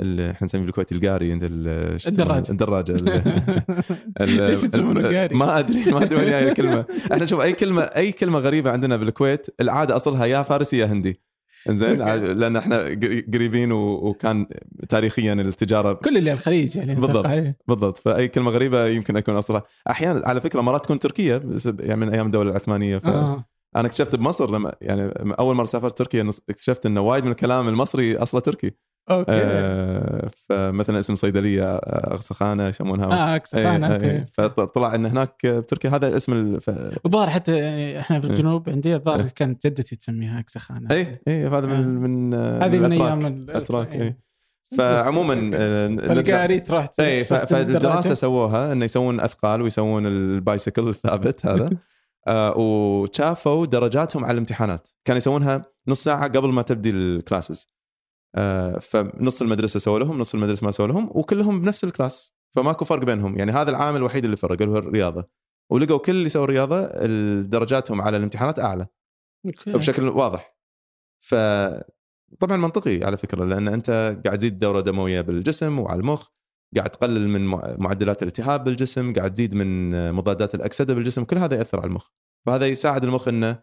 إحنا نسميه بالكويت القاري؟ الدراجة. الدراجة ال- ال- ليش يسمونه؟ ما أدري ما أدري وين جاية الكلمة إحنا شوف أي كلمة أي كلمة غريبة عندنا بالكويت العادة أصلها يا فارسي يا هندي زين. لأن إحنا قري- قريبين وكان تاريخيا التجارة كل اللي الخليج يعني بالضبط. إيه. بالضبط فأي كلمة غريبة يمكن أكون أصلها أحيانا على فكرة مرات تكون تركية يعني من أيام الدولة العثمانية فانا آه. اكتشفت بمصر لما يعني أول مرة سافرت تركيا اكتشفت إنه وايد من الكلام المصري أصله تركي okay آه فمثلا اسم صيدلية آه، اجزخانه يسمونها آه اجزخانه إيه، okay إيه. فطلع إن هناك بتركيا هذا اسم الف... الظاهر حتى يعني إحنا في إيه. الجنوب عندي الظاهر إيه. كانت جدتي تسميها اجزخانه اي اي هذا من آه. من آه، هذه من. أيام ال- اتراك إيه. اي فعموما آه، فالقاري تروح اي ف- تستخدم فالدراسة. سووها إنه يسوون أثقال ويسوون ال bicycle الثابت هذا آه وشافوا درجاتهم على الامتحانات. كانوا يسوونها نص ساعة قبل ما تبدي ال classes آه فنص المدرسة سووا لهم نص المدرسة ما سووا لهم وكلهم بنفس ال class فماكو فرق بينهم. يعني هذا العامل الوحيد اللي فرق اللي هو الرياضة. ولقوا كل اللي سووا الرياضة درجاتهم على الامتحانات أعلى. okay. بشكل واضح. ف طبعا منطقي على فكرة لأن أنت قاعد تزيد الدوره الدمويه بالجسم وعلى المخ. قاعد تقلل من مع- معدلات الالتهاب بالجسم قاعد تزيد من مضادات الأكسدة بالجسم كل هذا يأثر على المخ. فهذا يساعد المخ إنه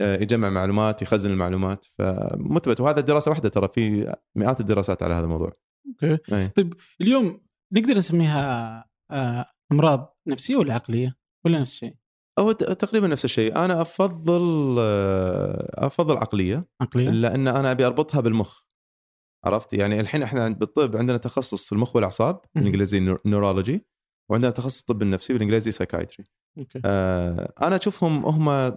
آه، يجمع معلومات يخزن المعلومات. فمثبت وهذا دراسة واحدة ترى في مئات الدراسات على هذا الموضوع. أوكي. أي. طيب اليوم نقدر نسميها آه، أمراض نفسية ولا عقلية؟ ولا نفس الشيء؟ هو تقريبا نفس الشيء. أنا أفضل آه، أفضل عقلية. عقلية؟ لأن أنا أبي أربطها بالمخ. عرفت؟ يعني الحين إحنا بالطب عندنا تخصص المخ والأعصاب. بالإنجليزي neurology وعندنا تخصص الطب النفسي بالإنجليزي psychiatry آه أنا أشوفهم هم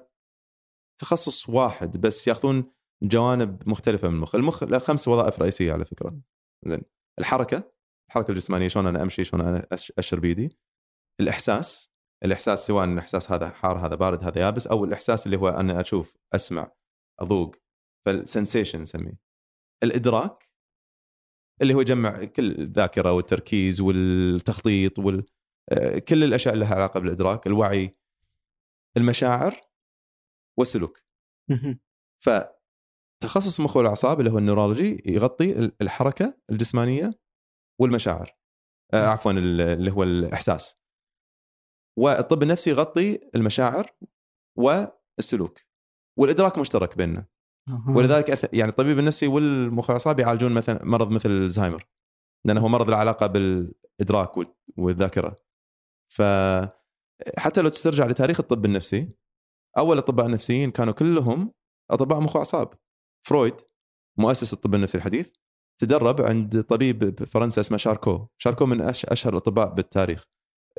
تخصص واحد بس يأخذون جوانب مختلفة من المخ. المخ له خمس وظائف رئيسية على فكرة. زين. الحركة الحركة الجسمانية شلون أنا أمشي شلون أنا أشر بيدي. الإحساس الإحساس سواء الاحساس هذا حار هذا بارد هذا يابس أو الإحساس اللي هو أنا أشوف أسمع أذوق فال sensation نسميه. الإدراك اللي هو يجمع كل الذاكرة والتركيز والتخطيط وال آه، كل الأشياء اللي لها علاقة بالإدراك الوعي المشاعر والسلوك. فتخصص المخ والاعصاب اللي هو ال neurology يغطي ال- الحركة الجسمانية والمشاعر. آه، عفوا ال- اللي هو الإحساس. والطب النفسي يغطي المشاعر والسلوك. والإدراك مشترك بيننا. ولذلك أث... يعني الطبيب النفسي والمخ والاعصاب يعالجون مثلا مرض مثل الزهايمر لأنه هو مرض له علاقة بالإدراك وال- والذاكرة. ف حتى لو ترجع لتاريخ الطب النفسي أول الأطباء النفسيين كانوا كلهم أطباء مخ واعصاب فرويد مؤسس الطب النفسي الحديث تدرب عند طبيب بفرنسا اسمه شاركو. شاركو من. أشهر الأطباء بالتاريخ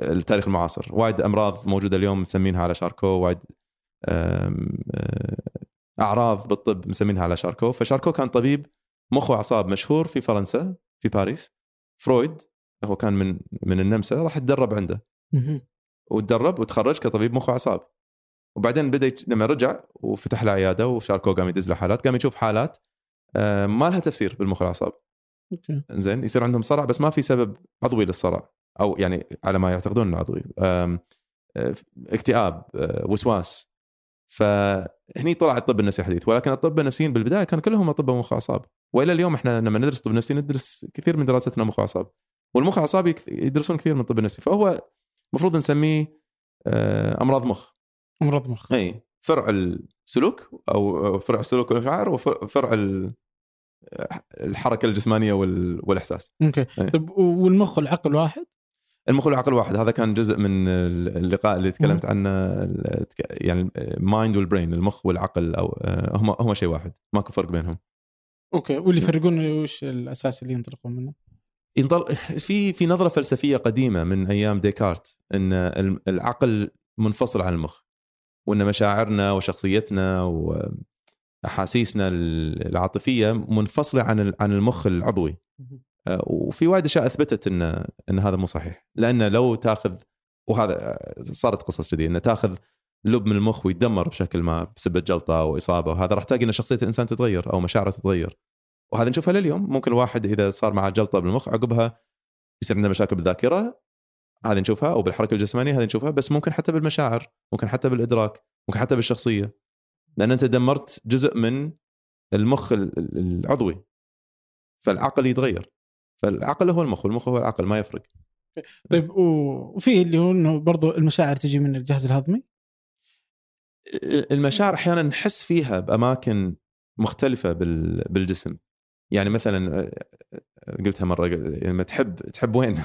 التاريخ المعاصر. وايد أمراض موجودة اليوم مسمينها على شاركو وايد أعراض بالطب مسمينها على شاركو فشاركو كان طبيب مخ وأعصاب مشهور في فرنسا في باريس. فرويد هو كان من من النمسا راح يتدرب عنده. وتدرب وتخرج كطبيب مخ وأعصاب. وبعدين بدأ لما رجع وفتح له عيادة وشاركو قام يدز له حالات قام يشوف حالات آه، ما لها تفسير بالمخ والأعصاب. okay. زين يصير عندهم صرع بس ما في سبب عضوي للصرع. أو يعني على ما يعتقدون إنه عضوي. آه، اكتئاب آه، وسواس. فهني طلع الطب النفسي الحديث ولكن الطب النفسيين بالبداية كانوا كلهم اطباء مخ واعصاب وإلى اليوم إحنا لما ندرس طب نفسي ندرس كثير من دراستنا مخ واعصاب والمخ واعصاب يك- يدرسون كثير من الطب النفسي فهو المفروض نسميه آه، أمراض مخ. أمراض مخ. إي فرع السلوك أو فرع السلوك والمشاعر وفرع ال- الحركة الجسمانية وال- والإحساس. Okay. أي. طيب والمخ والعقل واحد؟ المخ والعقل واحد. هذا كان جزء من اللقاء اللي تكلمت عنه يعني ال mind وال brain المخ والعقل أو آه، هم هم شيء واحد. ماكو فرق بينهم. Okay. واللي يفرقون وش الأساس اللي ينطلقون منه؟ ينطل في في نظرة فلسفية قديمة من أيام ديكارت إن العقل منفصل عن المخ وإن مشاعرنا وشخصيتنا وأحاسيسنا العاطفية منفصلة عن عن المخ العضوي. وفي وايد أشياء أثبتت ان إن هذا مو صحيح. لأن لو تاخذ وهذا آه، صارت قصص كذي انه تاخذ لب من المخ ويتدمر بشكل ما بسبب جلطة أو إصابة وهذا راح تلاقي إن شخصية الإنسان تتغير أو مشاعره تتغير. وهذا نشوفها لليوم. ممكن الواحد إذا صار معه جلطة بالمخ عقبها يصير عنده مشاكل بالذاكرة هذه نشوفها أو بالحركة الجسمانية هذه نشوفها بس ممكن حتى بالمشاعر ممكن حتى بالإدراك ممكن حتى بالشخصية. لأن أنت دمرت جزء من المخ ال- ال- العضوي. فالعقل يتغير. فالعقل هو المخ والمخ هو العقل ما يفرق. طيب وفي اللي هو إنه برضو المشاعر تجي من الجهاز الهضمي؟ المشاعر أحيانا نحس فيها بأماكن مختلفة بال- بالجسم. يعني مثلا قلتها مرة لما تحب تحب وين؟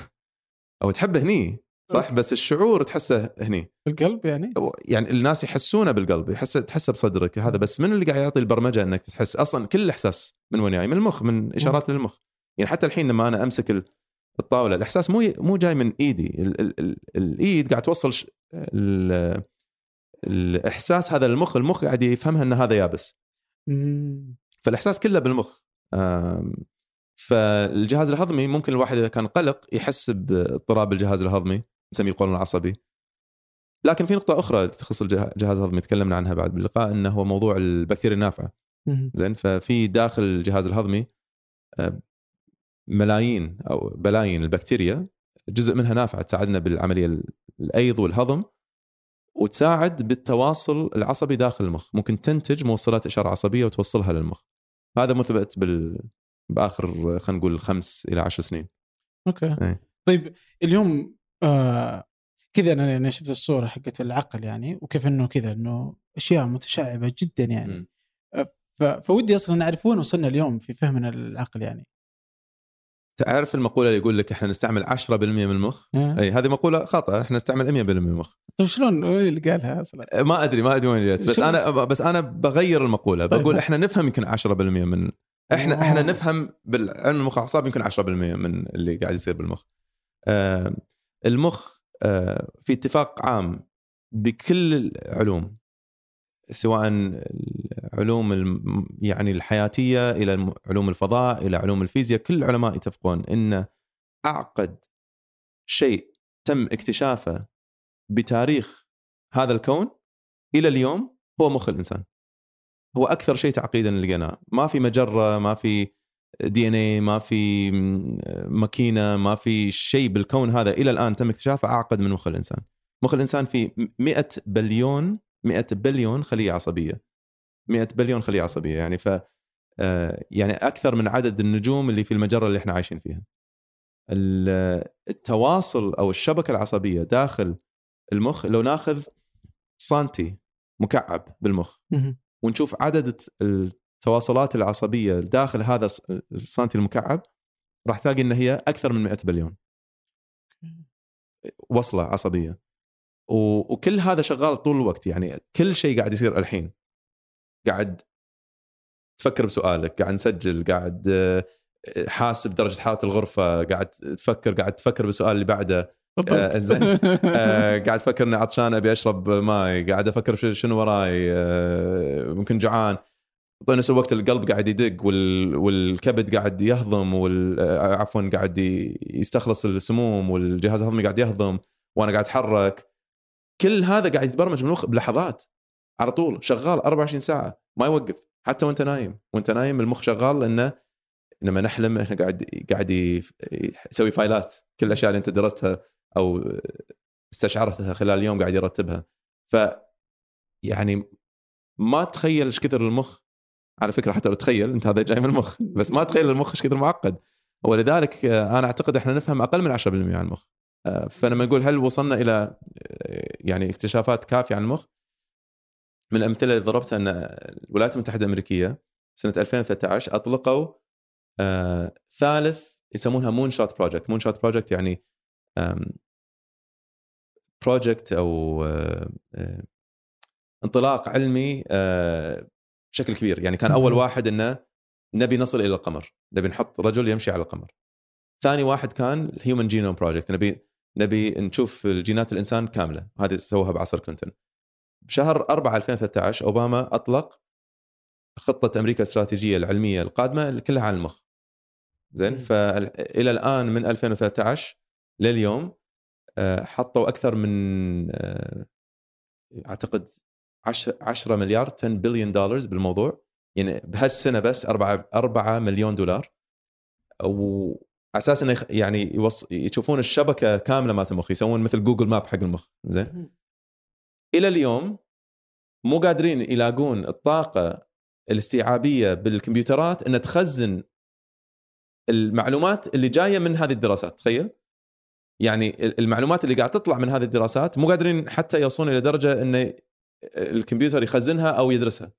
أو تحب هني صح. بس الشعور تحسه هني. القلب يعني؟ يعني الناس يحسونه بالقلب يحس تحسه بصدرك هذا بس من اللي قاعد يعطي البرمجة إنك تحس؟ أصلا كل الاحساس من وين جاي من المخ من إشارات للمخ. يعني حتى الحين لما أنا أمسك ال- الطاولة الإحساس مو مو جاي من إيدي. ال ال ال الإيد قاعد توصل ش- ال الإحساس هذا للمخ المخ قاعد يفهمها إن هذا يابس. فالإحساس كله بالمخ. فالجهاز الهضمي ممكن الواحد إذا كان قلق يحس باضطراب الجهاز الهضمي نسميه القولون العصبي. لكن في نقطة أخرى تخص الجه- الجهاز الهضمي تكلمنا عنها بعد باللقاء إنه هو موضوع البكتيريا النافعة. زين ففي داخل الجهاز الهضمي آه، ملايين أو بلايين البكتيريا جزء منها نافعه تساعدنا بالعملية ال- الأيض والهضم وتساعد بالتواصل العصبي داخل المخ. ممكن تنتج موصلات إشارة عصبية وتوصلها للمخ. هذا مثبت بال بآخر خلينا نقول خمس إلى عشر سنين. Okay. إيه. طيب اليوم آه كذا أنا يعني شفت الصورة حقت العقل يعني وكيف إنه كذا إنه أشياء متشعبة جدا يعني. م. ف... فودي أصلا نعرف وين وصلنا اليوم في فهمنا العقل يعني. تعرف المقولة اللي يقول لك إحنا نستعمل 10% من المخ آه. أي هذه مقولة خاطئة إحنا نستعمل 100% من المخ طيب شلون وين اللي قالها أصلا؟ ما أدري ما أدري وين جت بس أنا بس أنا بغير المقولة طيب. بقول إحنا نفهم يمكن 10% من إحنا أوه. إحنا نفهم بالعلم المخ والاعصاب يمكن 10% من اللي قاعد يصير بالمخ آه، المخ آه، في اتفاق عام بكل العلوم سواء العلوم يعني الحياتية إلى علوم الفضاء إلى علوم الفيزياء كل العلماء يتفقون إن أعقد شيء تم اكتشافه بتاريخ هذا الكون إلى اليوم هو مخ الإنسان. هو أكثر شيء تعقيدا لقيناه. ما في مجرة ما في دي إن اي ما في ماكينة ما في شيء بالكون هذا إلى الآن تم اكتشافه أعقد من مخ الإنسان. مخ الإنسان فيه 100 بليون 100 بليون خلية عصبية. 100 بليون خلية عصبية. يعني ف آه، يعني أكثر من عدد النجوم اللي في المجرة اللي إحنا عايشين فيها. ال- التواصل أو الشبكة العصبية داخل المخ لو ناخذ سنتي مكعب بالمخ. ونشوف عدد الت- التواصلات العصبية داخل هذا الس- السنتي المكعب راح تلاقي إن هي أكثر من 100 بليون. وصلة عصبية. وكل هذا شغال طول الوقت. يعني كل شيء قاعد يصير الحين. قاعد تفكر بسؤالك قاعد نسجل قاعد آه، حاسب درجة حرارة الغرفة قاعد تفكر قاعد تفكر بالسؤال اللي بعده. آه، زين. آه، قاعد أفكر إني عطشان أبي أشرب ماي قاعد أفكر في شنو وراي آه، ممكن جوعان طيب نفس الوقت القلب قاعد يدق وال... والكبد قاعد يهضم وال... آه، عفوا قاعد ي- يستخلص السموم والجهاز الهضمي قاعد يهضم وأنا قاعد أتحرك. كل هذا قاعد يتبرمج بالمخ بلحظات على طول شغال 24 ساعة ما يوقف حتى وانت نايم وانت نايم المخ شغال لأنه لما نحلم إحنا قاعد قاعد يسوي فايلات كل الأشياء اللي أنت درستها أو استشعرتها خلال اليوم قاعد يرتبها. ف يعني ما تخيل إيش كثر المخ على فكرة حتى لو تخيل أنت هذا جاي من المخ بس ما تخيل المخ إيش كثر معقد. ولذلك أنا أعتقد إحنا نفهم أقل من 10% عن المخ. فلما نقول هل وصلنا إلى يعني اكتشافات كافية عن المخ؟ من الأمثلة اللي ضربتها أن الولايات المتحدة الأمريكية سنة 2013 أطلقوا آه، ثالث يسمونها moonshot project moonshot project يعني project أو آه، آه، انطلاق علمي آه، بشكل كبير. يعني كان أول. واحد إنه نبي نصل إلى القمر. نبي نحط رجل يمشي على القمر. ثاني واحد كان ال Human Genome Project نبي نبي نشوف الجينات الإنسان كاملة. هذه سووها بعصر كلينتون. بشهر 4 2013 أوباما أطلق خطة أمريكا الاستراتيجية العلمية القادمة كلها عن المخ زين. فإلى الآن من 2013 لليوم آه، حطوا أكثر من آه، أعتقد 10 10 مليار 10 بليون دولار بالموضوع. يعني بهالسنة بس 4 4 مليون دولار. أساس إنه يعني يوص... يشوفون الشبكة كاملة مالت المخ يسوون مثل جوجل ماب حق المخ. زين؟ إلى اليوم مو قادرين يلاقون الطاقة الاستيعابية بالكمبيوترات إنها تخزن المعلومات اللي جاية من هذه الدراسات. تخيل؟ يعني المعلومات اللي قاعد تطلع من هذه الدراسات مو قادرين حتى يوصلون إلى درجة إنه الكمبيوتر يخزنها أو يدرسها.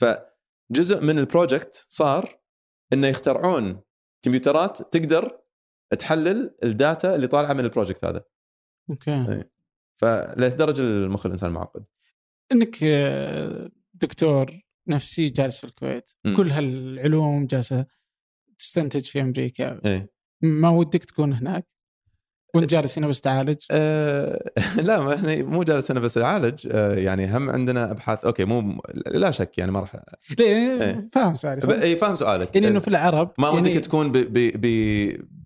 فجزء من ال project صار إنه يخترعون كمبيوترات تقدر تحلل ال data اللي طالعة من ال project هذا. Okay. إيه. فلهالدرجة المخ الإنسان معقد. إنك آه، دكتور نفسي جالس في الكويت مم. كل هالعلوم جالسة تستنتج في أمريكا. إيه ما ودك تكون هناك؟ وانت جالس هنا بس تعالج؟ أه لا ما إحنا مو جالس أنا بس أعالج. أه يعني هم عندنا أبحاث. okay مو لا شك يعني ما راح ليه إيه. فاهم سؤالي؟ اي فاهم سؤالك. يعني إنه في العرب ما يعني ودك تكون ب ب ب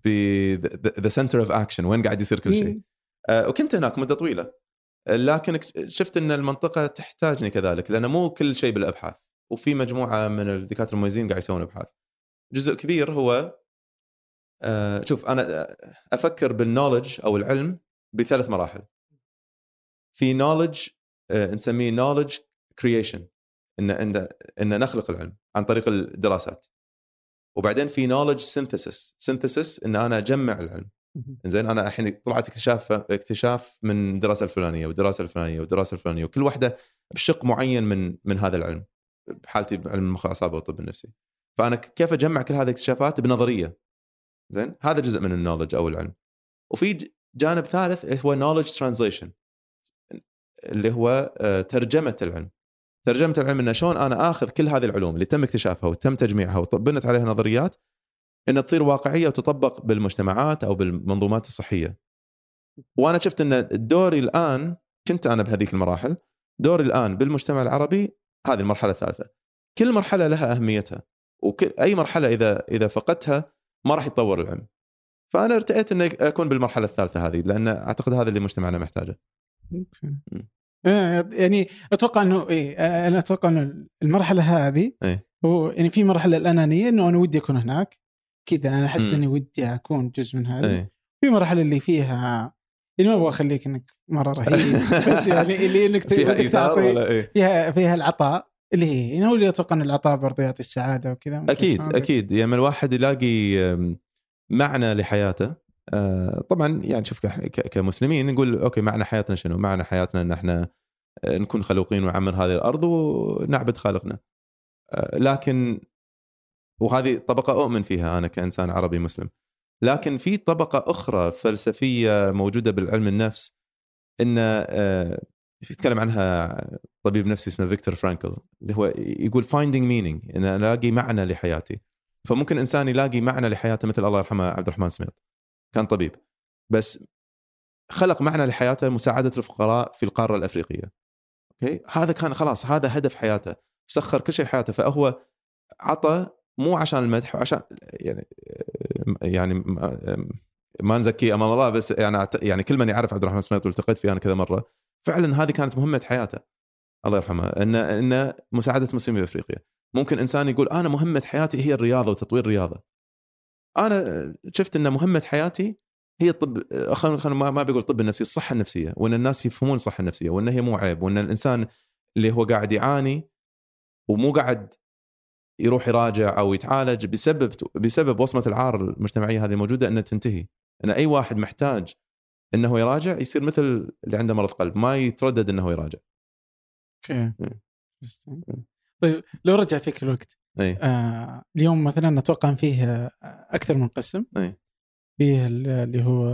ب the center of action وين قاعد يصير كل شيء. مم. آه، وكنت هناك مدة طويلة. لكن شفت إن المنطقة تحتاجني كذلك لأن مو كل شيء بالأبحاث. وفي مجموعة من الدكاترة المميزين قاعد يسوون أبحاث. جزء كبير هو آه، شوف أنا أفكر بال knowledge أو العلم بثلاث مراحل. في knowledge نسميه knowledge creation إن إن إن نخلق العلم عن طريق الدراسات. وبعدين في knowledge synthesis synthesis إن أنا أجمع العلم. زين أنا الحين طلعت اكتشاف اكتشاف من الدراسه الفلانية والدراسة الفلانية والدراسة الفلانية وكل واحدة بشق معين من من هذا العلم بحالتي بعلم المخ والاعصاب والطب النفسي. فأنا كيف أجمع كل هذه الاكتشافات؟ بنظرية. زين هذا جزء من النولج أو العلم وفي جانب ثالث هو نولج ترانزليشن اللي هو آه، ترجمة العلم ترجمة العلم إنه شلون أنا آخذ كل هذه العلوم اللي تم اكتشافها وتم تجميعها وطبنت عليها نظريات إنها تصير واقعية وتطبق بالمجتمعات أو بالمنظومات الصحية. وأنا شفت إن دوري الآن كنت أنا بهذيك المراحل دوري الآن بالمجتمع العربي هذه المرحلة الثالثة. كل مرحلة لها أهميتها وكل أي مرحلة إذا إذا فقدتها ما راح يتطور العلم. فأنا ارتئيت إني أكون بالمرحلة الثالثة هذه لأن أعتقد هذا اللي مجتمعنا محتاجه. آه، يعني أتوقع إنه إيه آه، أنا أتوقع إنه المرحلة هذه إيه. هو يعني في مرحلة الأنانية إنه أنا ودي أكون هناك كذا أنا أحس. إني ودي أكون جزء من هذه إيه في مرحلة اللي فيها يعني ما أبغى أخليك إنك مرة رهيب بس يعني اللي إنك فيها تعطي إيه؟ فيها فيها العطاء اللي هي يعني هو اللي أتوقع إن العطاء برضه يعطي السعادة وكذا أكيد؟ أكيد يعني لما الواحد يلاقي معنى لحياته آه، طبعا يعني شوف كمسلمين نقول أوكي معنى حياتنا شنو؟ معنى حياتنا إن إحنا آه، نكون خلوقين ونعمر هذه الأرض ونعبد خالقنا. آه، لكن وهذه طبقة أؤمن فيها أنا كإنسان عربي مسلم. لكن في طبقة أخرى فلسفية موجودة بالعلم النفس إن يتكلم عنها طبيب نفسي اسمه فيكتور فرانكل اللي هو يقول finding meaning إن ألاقي معنى لحياتي. فممكن إنسان يلاقي معنى لحياته مثل الله يرحمه عبد الرحمن سميط كان طبيب. بس خلق معنى لحياته مساعدة الفقراء في القارة الأفريقية. Okay؟ هذا كان خلاص هذا هدف حياته. سخر كل شيء حياته. فهو عطى مو عشان المدح عشان يعني يعني ما- نزكيه أمام الله بس يعني يعني كل من يعرف عبد الرحمن سميط والتقيت فيه أنا كذا مرة فعلا هذه كانت مهمة حياته. الله يرحمه إن إن مساعدة مسلمي إفريقيا. ممكن إنسان يقول أنا مهمة حياتي هي الرياضة وتطوير الرياضة. أنا شفت إن مهمة حياتي هي الطب خلينا خلينا ما بقول الطب النفسي الصحة النفسية وإن الناس يفهمون الصحة النفسية وإن هي مو عيب وإن الإنسان اللي هو قاعد يعاني ومو قاعد يروح يراجع أو يتعالج بسبب بسبب وصمة العار المجتمعية هذه الموجوده إنها تنتهي. إن أي واحد محتاج إنه يراجع يصير مثل اللي عنده مرض قلب ما يتردد إنه يراجع. Okay مم. Interesting. طيب لو رجع فيك الوقت اي آه اليوم مثلا أتوقع أن فيه آه، أكثر من قسم اي فيه ال- اللي هو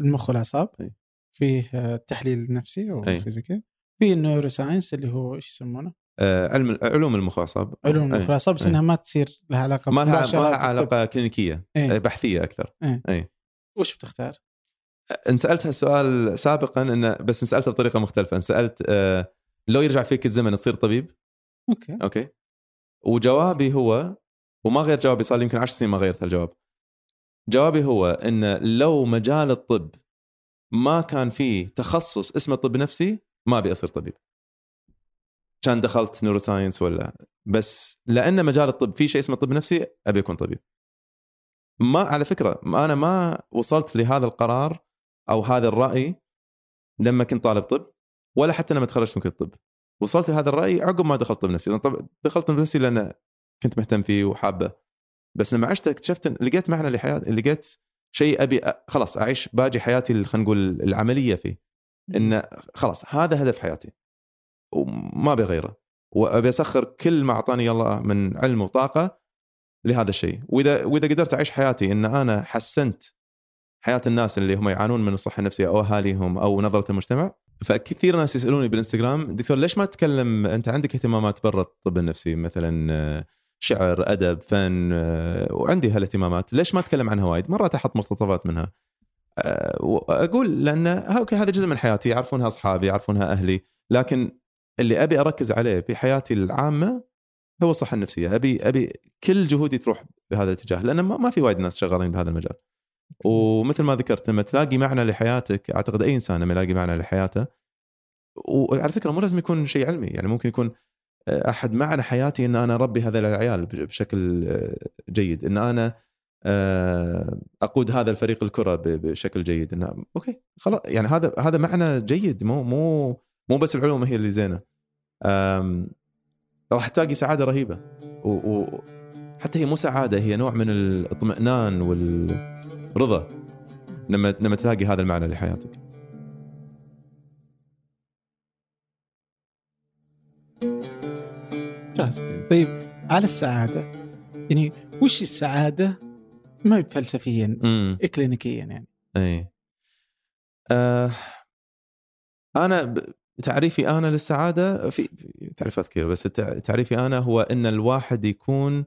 المخ والأعصاب أي. فيه آه، التحليل النفسي أو أي. الفيزيكي فيه ال neuroscience اللي هو إيش يسمونه؟ آه علم علوم المخ والأعصاب علوم أي. المخ والأعصاب بس أي. إنها ما تصير لها علاقة ما لها ما لها. علاقة كلينيكية إيه. آه، بحثية أكثر إيه. اي وش بتختار؟ انسالت هالسؤال سابقا انه بس انسالته بطريقة مختلفة انسالت آه لو يرجع فيك الزمن تصير طبيب؟ Okay. Okay. وجوابي هو وما غير جوابي صار لي يمكن 10 سنين ما غيرت هالجواب جوابي هو إن لو مجال الطب ما كان فيه تخصص اسمه طب نفسي ما أبي أصير طبيب. كان دخلت neuroscience ولا بس لأن مجال الطب فيه شيء اسمه طب نفسي أبي أكون طبيب. ما على فكرة أنا ما وصلت لهذا القرار أو هذا الرأي لما كنت طالب طب. ولا حتى لما تخرجت من كليه الطب وصلت لهذا الرأي عقب ما دخلت طب نفسي. طب دخلت طب نفسي لأن كنت مهتم فيه وحابه. بس لما عشت اكتشفت لقيت معنى لحياتي لقيت شيء أبي أ- خلاص أعيش باقي حياتي خلينا نقول العملية فيه. إن خلاص هذا هدف حياتي. وما أبي غيره وأبي أسخر كل ما أعطاني الله من علم وطاقة لهذا الشيء. وإذا وإذا قدرت أعيش حياتي إن أنا حسنت حياة الناس اللي هم يعانون من الصحة النفسية أو أهاليهم أو نظرة المجتمع فكثير ناس يسألوني بالإنستغرام دكتور ليش ما تتكلم أنت عندك اهتمامات برا الطب النفسي؟ مثلا آه، شعر أدب فن آه، وعندي هالاهتمامات ليش ما اتكلم عنها وايد؟ مرات أحط مقتطفات منها. آه، وأقول لأن أوكي هذا جزء من حياتي يعرفونها أصحابي يعرفونها أهلي لكن اللي أبي أركز عليه في حياتي العامة هو الصحة النفسية. أبي أبي كل جهودي تروح بهذا الاتجاه لأن ما في وايد ناس شغالين بهذا المجال. ومثل ما ذكرت لما تلاقي معنى لحياتك أعتقد أي إنسان لما يلاقي معنى لحياته وعلى فكرة مو لازم يكون شيء علمي يعني ممكن يكون آه، أحد معنى حياتي إن أنا أربي هذول العيال بشكل آه، جيد إن أنا آه، أقود هذا الفريق الكرة بشكل جيد انه أوكي خلاص يعني هذا هذا معنى جيد مو مو مو بس العلوم هي اللي زينة. راح تلاقي سعادة رهيبة وحتى هي مو سعادة هي نوع من الاطمئنان والرضا لما لما تلاقي هذا المعنى لحياتك. ممتاز. طيب على السعادة يعني وش السعادة؟ ما فلسفيا اكلينيكيا يعني. اي آه أنا تعريفي أنا للسعادة في تعريفات كثيرة بس تعريفي أنا هو إن الواحد يكون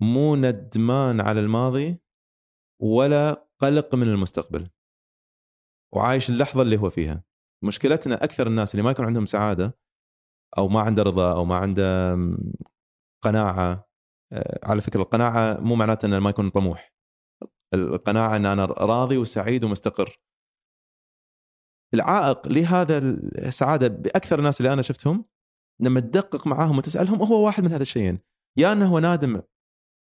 مو ندمان على الماضي ولا قلق من المستقبل. وعايش اللحظة اللي هو فيها. مشكلتنا أكثر الناس اللي ما يكون عندهم سعادة أو ما عنده رضا أو ما عنده قناعة آه، على فكرة القناعة مو معناته إنه ما يكون طموح. القناعة إن أنا راضي وسعيد ومستقر. العائق لهذا السعادة بأكثر الناس اللي أنا شفتهم لما تدقق معاهم وتسألهم هو واحد من هذا الشيئين. يا إنه هو نادم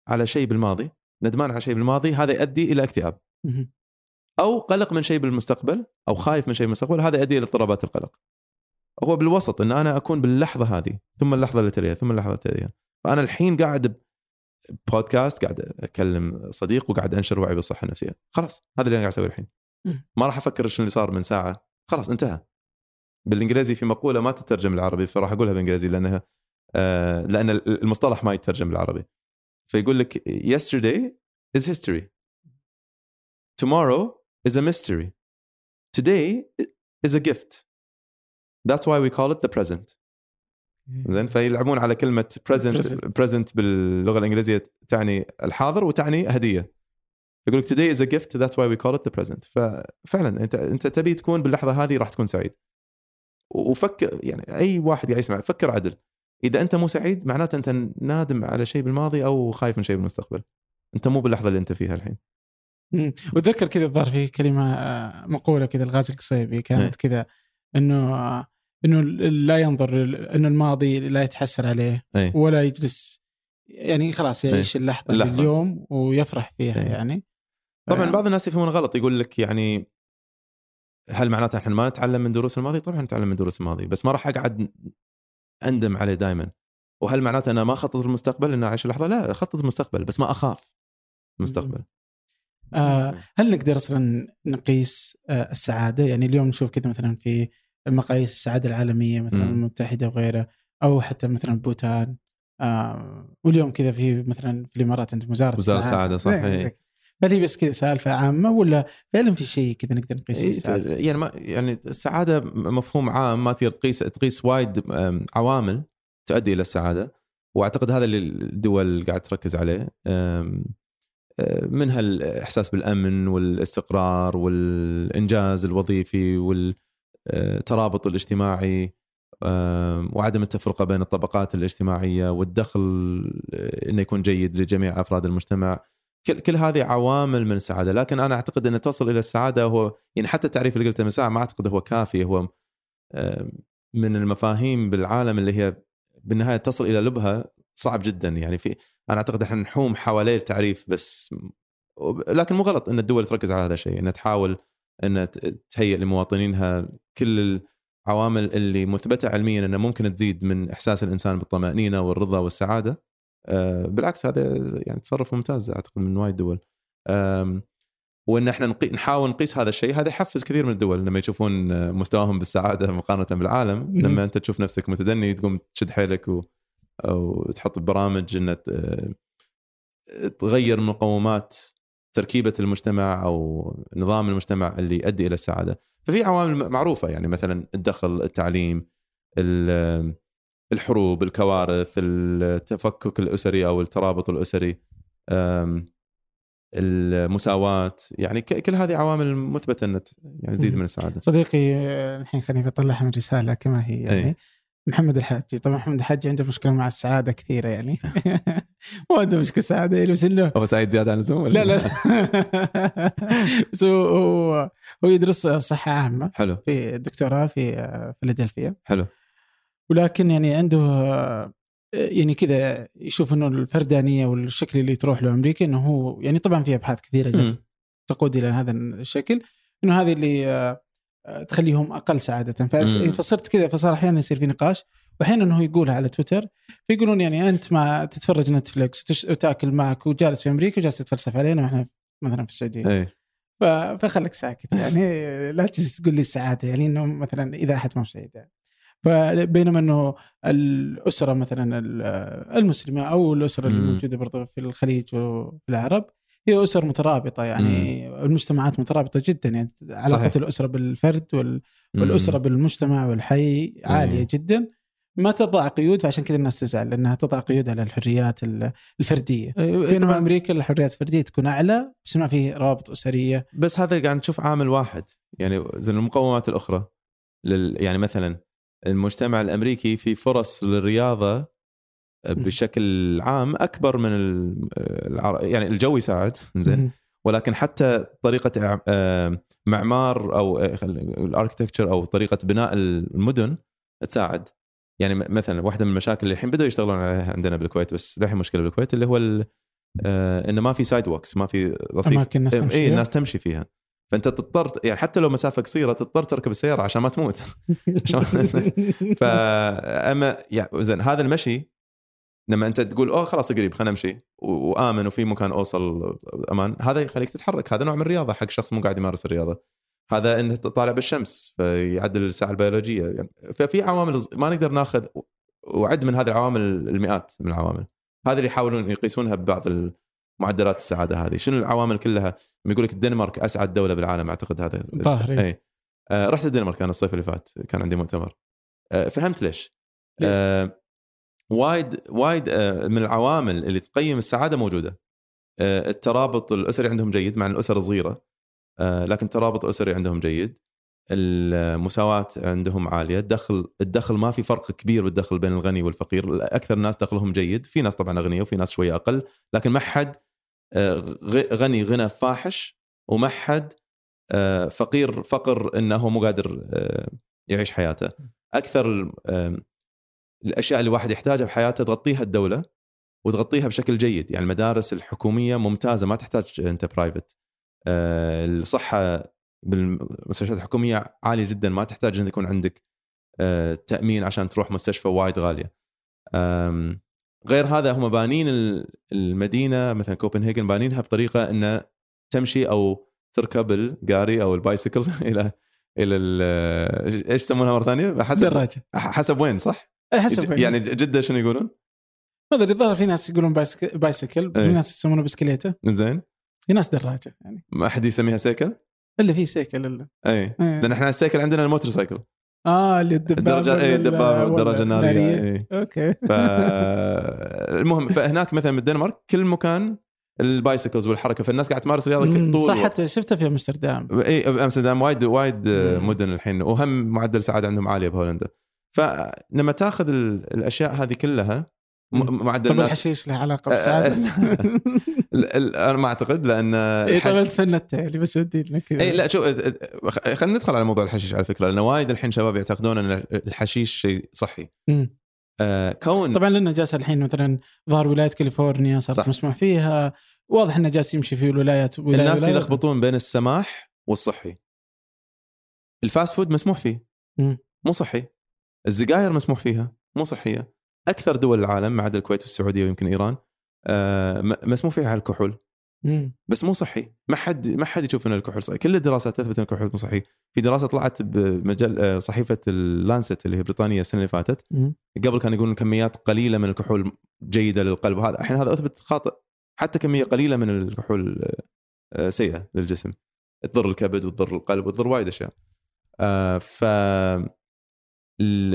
على شيء بالماضي ندمان على شيء بالماضي هذا يؤدي إلى اكتئاب. أو قلق من شيء بالمستقبل أو خايف من شيء بالمستقبل هذا يؤدي إلى اضطرابات القلق. هو بالوسط إن أنا أكون باللحظة هذه ثم اللحظة اللي تليها ثم اللحظة اللي تليها. فأنا الحين قاعد بودكاست قاعد أكلم صديق وقاعد أنشر وعي بالصحة النفسية. خلاص هذا اللي أنا قاعد أسويه الحين. ما راح أفكر شو اللي صار من ساعة. خلاص انتهى. بالإنجليزي في مقولة ما تترجم بالعربي فراح أقولها بالإنجليزي لأنها آه لأن المصطلح ما يترجم بالعربي. فيقول لك yesterday is history. Tomorrow is a mystery. Today is a gift. That's why we call it the present. زين؟ فيلعبون على كلمة present present. باللغة الإنجليزية تعني الحاضر وتعني هدية. يقول لك today is a gift that's why we call it the present. ففعلا أنت أنت تبي تكون باللحظة هذه راح تكون سعيد. وفكر يعني أي واحد قاعد يسمع فكر عدل. إذا أنت مو سعيد معناته أنت نادم على شيء بالماضي أو خايف من شيء بالمستقبل أنت مو باللحظة اللي أنت فيها الحين وتذكر كذا الظاهر في كلمة آه، مقولة كذا الغازي القصيبي كانت كذا إنه إنه لا ينظر إنه الماضي لا يتحسر عليه أي. ولا يجلس يعني خلاص يعيش أي. اللحظة, اللحظة. اليوم ويفرح فيها أي. يعني طبعا بعض الناس يفهمون غلط يقول لك يعني هل معناته إحنا ما نتعلم من دروس الماضي؟ طبعا نتعلم من دروس الماضي بس ما راح أقعد أندم عليه دائما وهل معناته أنا ما اخطط المستقبل؟ ان اعيش اللحظه؟ لا اخطط المستقبل بس ما أخاف المستقبل آه هل نقدر أصلا نقيس آه السعادة؟ يعني اليوم نشوف كذا مثلا في مقاييس السعادة العالمية مثلا الامم المتحدة وغيرها أو حتى مثلا بوتان. آه واليوم كذا في مثلا في الإمارات عند وزارة وزارة السعادة. صح إيه. هل هي بس كذا سالفة عامة ولا فعلا في شيء كذا نقدر نقيس فيه إيه،؟ يعني ما يعني السعادة مفهوم عام ما تقدر تقيس تقيس وايد عوامل تؤدي إلى السعادة. وأعتقد هذا اللي الدول قاعد تركز عليه. آه، منها الإحساس بالأمن والاستقرار والإنجاز الوظيفي والترابط الاجتماعي وعدم التفرقة بين الطبقات الاجتماعية والدخل آه، إنه يكون جيد لجميع أفراد المجتمع. كل كل هذه عوامل من السعادة. لكن أنا أعتقد إن تصل إلى السعادة هو يعني حتى التعريف اللي قلته من ساعة ما أعتقد هو كافي. هو من المفاهيم بالعالم اللي هي بالنهاية تصل إلى لبها صعب جدا. يعني في أنا أعتقد إحنا نحوم حوالين التعريف بس لكن مو غلط إن الدول تركز على هذا الشيء. إنها تحاول ان تهيئ لمواطنينها كل العوامل اللي مثبتة علميا إنها ممكن تزيد من إحساس الإنسان بالطمأنينة والرضا والسعادة. بالعكس هذا يعني تصرف ممتاز أعتقد من وايد دول. وإن إحنا نحاول نقيس هذا الشيء هذا يحفز كثير من الدول لما يشوفون مستواهم بالسعادة مقارنة بالعالم. لما أنت تشوف نفسك متدني تقوم تشد حيلك و... أو تحط برامج ان تغير مقومات تركيبة المجتمع أو نظام المجتمع اللي يؤدي إلى السعادة. ففي عوامل معروفة يعني مثلا الدخل التعليم الحروب الكوارث التفكك الأسري أو الترابط الأسري المساواة يعني كل هذه عوامل مثبتة ان يعني تزيد من السعادة. صديقي الحين خليني اطلعها من رسالة كما هي يعني. أي. محمد الحاجي طبعا محمد الحاجي عنده مشكلة مع السعادة كثيرة يعني. ما عنده مشكلة سعادة يعني بس إنه هو سعيد زيادة عن اللزوم لا لا لا. بس هو هو يدرس صحة عامة حلو. في دكتوراه في فيلادلفيا حلو. ولكن يعني عنده يعني كذا يشوف إنه الفردانية والشكل اللي تروح له أمريكا إنه هو يعني طبعا في أبحاث كثيرة جالس تقود إلى هذا الشكل إنه هذه اللي آه، تخليهم أقل سعادة. فصرت كذا فصار أحيانا يصير في نقاش واحيانا هو يقولها على تويتر فيقولون يعني أنت ما تتفرج نتفلكس وتأكل معك وجالس في أمريكا وجالس تتفلسف علينا وإحنا مثلا في السعودية اي ف- فخليك ساكت يعني لا تجلس تقول لي السعادة يعني إنه مثلا إذا أحد ما سعيد يعني. فبينما إنه الأسرة مثلا ال- المسلمة أو الأسرة اللي مم. موجودة برضه في الخليج وفي العرب هي أسر مترابطة يعني المجتمعات مترابطة جدا يعني علاقه صحيح. الأسرة بالفرد وال مم. والأسرة بالمجتمع والحي عالية إيه. جدا ما تضع قيود فعشان كذا الناس تزعل لأنها تضع قيود على الحريات ال- الفردية إيه، بينما طبعاً. أمريكا الحريات الفردية تكون أعلى بس ما في روابط أسرية بس هذا قاعد نشوف عامل واحد يعني زي المقومات الأخرى لل يعني مثلا المجتمع الأمريكي في فرص للرياضة بشكل عام أكبر من ال- العر... يعني الجو يساعد زين. ولكن حتى طريقة آه، معمار أو الأركتكتشر أو طريقة بناء المدن تساعد. يعني مثلا واحدة من المشاكل اللي الحين بدأوا يشتغلون عليها عندنا بالكويت بس للحين مشكلة بالكويت اللي هو ال- آه، إنه ما في sidewalks ما في رصيف. أماكن الناس تمشي فيها. الناس تمشي فيها. فأنت تضطر يعني حتى لو مسافة قصيرة تضطر تركب السيارة عشان ما تموت. فاما يعني زين هذا المشي لما أنت تقول أوه خلاص قريب خلينا نمشي. وآمن وفي مكان أوصل أمان هذا يخليك تتحرك. هذا نوع من الرياضة حق شخص مو قاعد يمارس الرياضة. هذا إنه تطالع بالشمس فيعدل الساعة البيولوجية. يعني ففي عوامل ما نقدر ناخذ وعد من هذه العوامل المئات من العوامل. هذا اللي يحاولون يقيسونها ببعض معدلات السعادة هذه. شنو العوامل كلها؟ يقول لك الدنمارك أسعد دولة بالعالم أعتقد هذا. أي. آه رحت الدنمارك أنا الصيف اللي فات كان عندي مؤتمر. آه فهمت ليش؟ ليش؟ آه وايد وايد آه من العوامل اللي تقيم السعادة موجودة. آه الترابط الأسري عندهم جيد مع الأسر صغيرة. آه لكن الترابط الاسري عندهم جيد. المساواة عندهم عالية. الدخل الدخل ما في فرق كبير بالدخل بين الغني والفقير. أكثر الناس دخلهم جيد. في ناس طبعا أغنياء وفي ناس شوية أقل. لكن ما حد غني غنى فاحش وما حد آه، فقير فقر إنه مو قادر آه، يعيش حياته. أكثر الأشياء اللي الواحد يحتاجها بحياته تغطيها الدولة وتغطيها بشكل جيد. يعني المدارس الحكومية ممتازة ما تحتاج أنت private آه، الصحة بالمستشفيات الحكومية عالية جدا ما تحتاج ان يكون عندك آه، تأمين عشان تروح مستشفى وايد غالية. غير هذا هم بانين ال- المدينة مثلا كوبنهاجن بانينها بطريقة انه تمشي أو تركب الجاري أو ال bicycle إلى إلى ال- إيش يسمونها مرة ثانية؟ حسب دراجه حسب وين صح؟ أي حسب يعني جدة شنو يقولون؟ ما أدري الظاهر في ناس يقولون bicycle, bicycle في إيه. ناس يسمونه بسكليتة زين في ناس دراجة يعني ما احد يسميها سيكل؟ الا في سيكل الا اي إيه. لأن إحنا السيكل عندنا الموتور cycle آه اللي الدبابة الدرجه اي الدبابة والدراجه الناريه اي أوكي. ف المهم فهناك مثلا بالدنمارك كل مكان ال bicycles والحركة. فالناس قاعد تمارس رياضة طول صح الوقت. حتى شفتها في أمستردام. اي أمستردام. وايد وايد مم. مدن الحين وهم معدل سعادة عندهم عالية بهولندا. فلما تاخذ ال- الأشياء هذه كلها معدل طب الناس الحشيش له علاقة بالسعاده ال- ال- أنا ما أعتقد لأن اي طبعا تفندت يعني بس ودي كذا. اي لا شوف خلينا ندخل على موضوع الحشيش على فكرة لأن وايد الحين شباب يعتقدون إن الحشيش شيء صحي. آه، كون طبعا لأنه جالس الحين مثلا ظهر ولاية كاليفورنيا صارت. مسموح فيها واضح إنه جالس يمشي في الولايات ولاية الناس. يلخبطون بين السماح والصحي ال fast food مسموح فيه مم. مو صحي السجاير مسموح فيها مو صحية أكثر دول العالم ما عدا الكويت والسعودية ويمكن إيران آه، مسموح فيها الكحول. بس مو صحي. ما حد ما حد يشوف ان الكحول صحي. كل الدراسات تثبت ان الكحول مو صحي. في دراسة طلعت بمجل آه، صحيفة اللانست اللي هي بريطانيه السنة اللي فاتت. قبل كانوا يقولون كميات قليلة من الكحول جيدة للقلب. وهذا الحين هذا أثبت خاطئ. حتى كمية قليلة من الكحول آه، سيئة للجسم. تضر الكبد وتضر القلب وتضر وايد أشياء. ف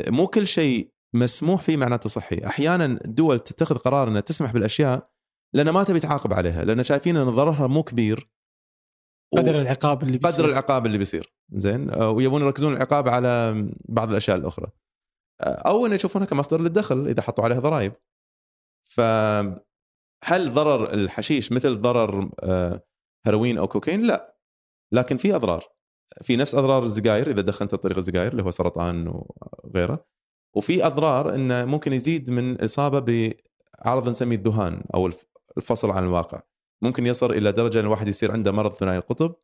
مو كل شيء مسموح فيه معناته صحي. أحيانا الدول تتخذ قرار إنها تسمح بالأشياء لأن ما تبي تعاقب عليها لأن شايفين إن ضررها مو كبير. و- قدر العقاب اللي بيصير. قدر العقاب اللي بيصير. زين؟ آه، ويبون يركزون العقاب على بعض الأشياء الأخرى. آه، أو إنه يشوفونها كمصدر للدخل إذا حطوا عليها ضرائب. ف هل ضرر الحشيش مثل ضرر آه، هيروين أو كوكايين؟ لا. لكن في أضرار. في نفس أضرار السجاير إذا دخنت عن طريق السجاير اللي هو سرطان وغيره وفي أضرار انه ممكن يزيد من إصابة بعرض نسميه الذهان أو الفصل عن الواقع. ممكن يصل إلى درجة إن الواحد يصير عنده مرض ثنائي القطب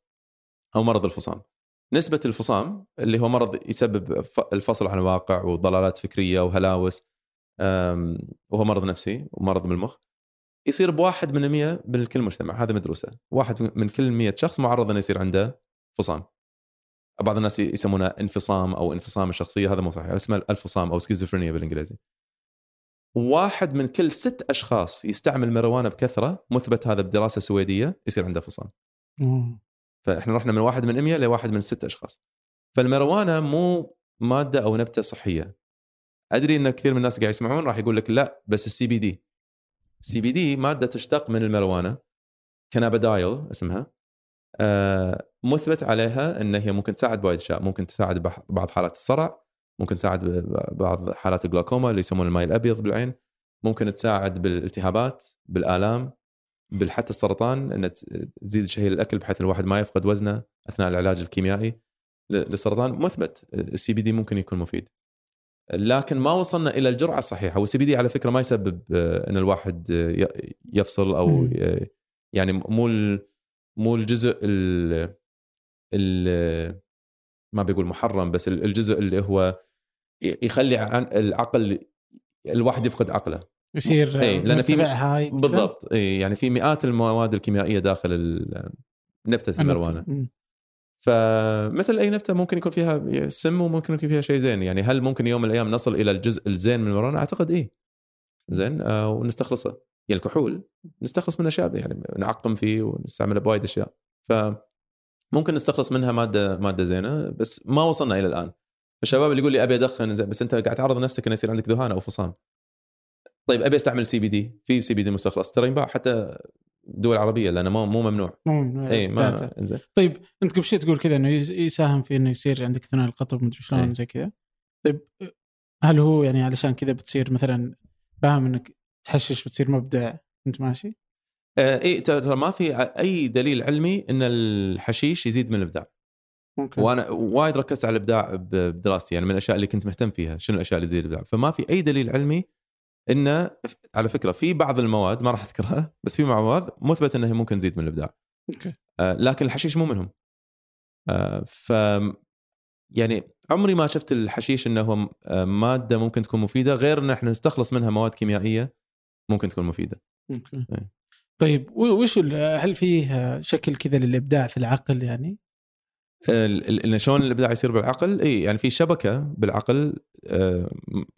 أو مرض الفصام. نسبة الفصام اللي هو مرض يسبب الفصل عن الواقع وضلالات فكرية وهلاوس وهو مرض نفسي ومرض من المخ يصير بواحد من المية من كل مجتمع. هذا مدروسه واحد من كل مية شخص معرض إنه يصير عنده فصام. بعض الناس يسمونه انفصام أو انفصام الشخصية هذا مو صحيح اسمه الفصام أو سكيزوفرينيا بالإنجليزي. واحد من كل ست أشخاص يستعمل مروانة بكثرة مثبت هذا بدراسة سويدية يصير عنده فصام فإحنا رحنا من واحد من 100 لواحد من ست أشخاص. فالمروانا مو مادة أو نبتة صحية. أدري إن كثير من الناس قاعد يسمعون راح يقول لك لا بس ال CBD. ال CBD مادة تشتق من المروانا cannabidiol اسمها. مثبت عليها إن هي ممكن تساعد بوايد أشياء. ممكن تساعد بعض حالات الصرع ممكن تساعد بعض حالات الجلاكوما اللي يسمونه الماء الابيض بالعين. ممكن تساعد بالالتهابات بالآلام حتى السرطان إن تزيد شهية الاكل بحيث الواحد ما يفقد وزنه أثناء العلاج الكيميائي. للسرطان مثبت ال CBD ممكن يكون مفيد. لكن ما وصلنا إلى الجرعة الصحيحة. وال CBD على فكرة ما يسبب آه، إن الواحد يفصل أو يعني مو مو الجزء ال ما بيقول محرم بس الجزء اللي هو يخلي العقل الواحد يفقد عقله. يصير اي لأن في هاي بالضبط. اي يعني في مئات المواد الكيميائية داخل نبتة المروانة. فمثل أي نبتة ممكن يكون فيها سم وممكن يكون فيها شيء زين. يعني هل ممكن يوم من الأيام نصل إلى الجزء الزين من المروانة؟ أعتقد إيه. زين آه ونستخلصه. يعني الكحول نستخلص من أشياء يعني نعقم فيه ونستعمله بوايد أشياء. ف ممكن نستخلص منها مادة مادة زينة بس ما وصلنا إلى الآن. الشباب اللي يقول لي أبي أدخن بس أنت قاعد تعرض نفسك إنه يصير عندك ذهان أو فصام. طيب أبي أستعمل سي بي دي في سي بي دي مستخلص. ترى ينباع حتى دول عربية لأنه مو مو ممنوع. مو ممنوع اي ما إنزين. طيب أنت قبل شوي تقول كذا إنه يساهم في إنه يصير عندك ثنائي القطب مدري شلون زي كذا. طيب هل هو يعني علشان كذا بتصير مثلا فاهم إنك تحشش بتصير مبدع أنت ماشي؟ آه إي ترى ما في أي دليل علمي إن الحشيش يزيد من الإبداع. ممكن. وأنا وايد ركزت على الإبداع بدراستي يعني من الأشياء اللي كنت مهتم فيها شنو الأشياء اللي تزيد الإبداع. فما في أي دليل علمي انه على فكرة في بعض المواد ما راح أذكرها بس في مواد مثبت إنها ممكن تزيد من الإبداع. أوكي. آه لكن الحشيش مو منهم. آه ف يعني عمري ما شفت الحشيش إنه هو مادة ممكن تكون مفيدة غير إن إحنا نستخلص منها مواد كيميائية ممكن تكون مفيدة. أوكي. إيه. طيب وش هل فيه شكل كذا للإبداع في العقل يعني؟ إن شلون الإبداع يصير بالعقل؟ اي يعني في شبكة بالعقل آه،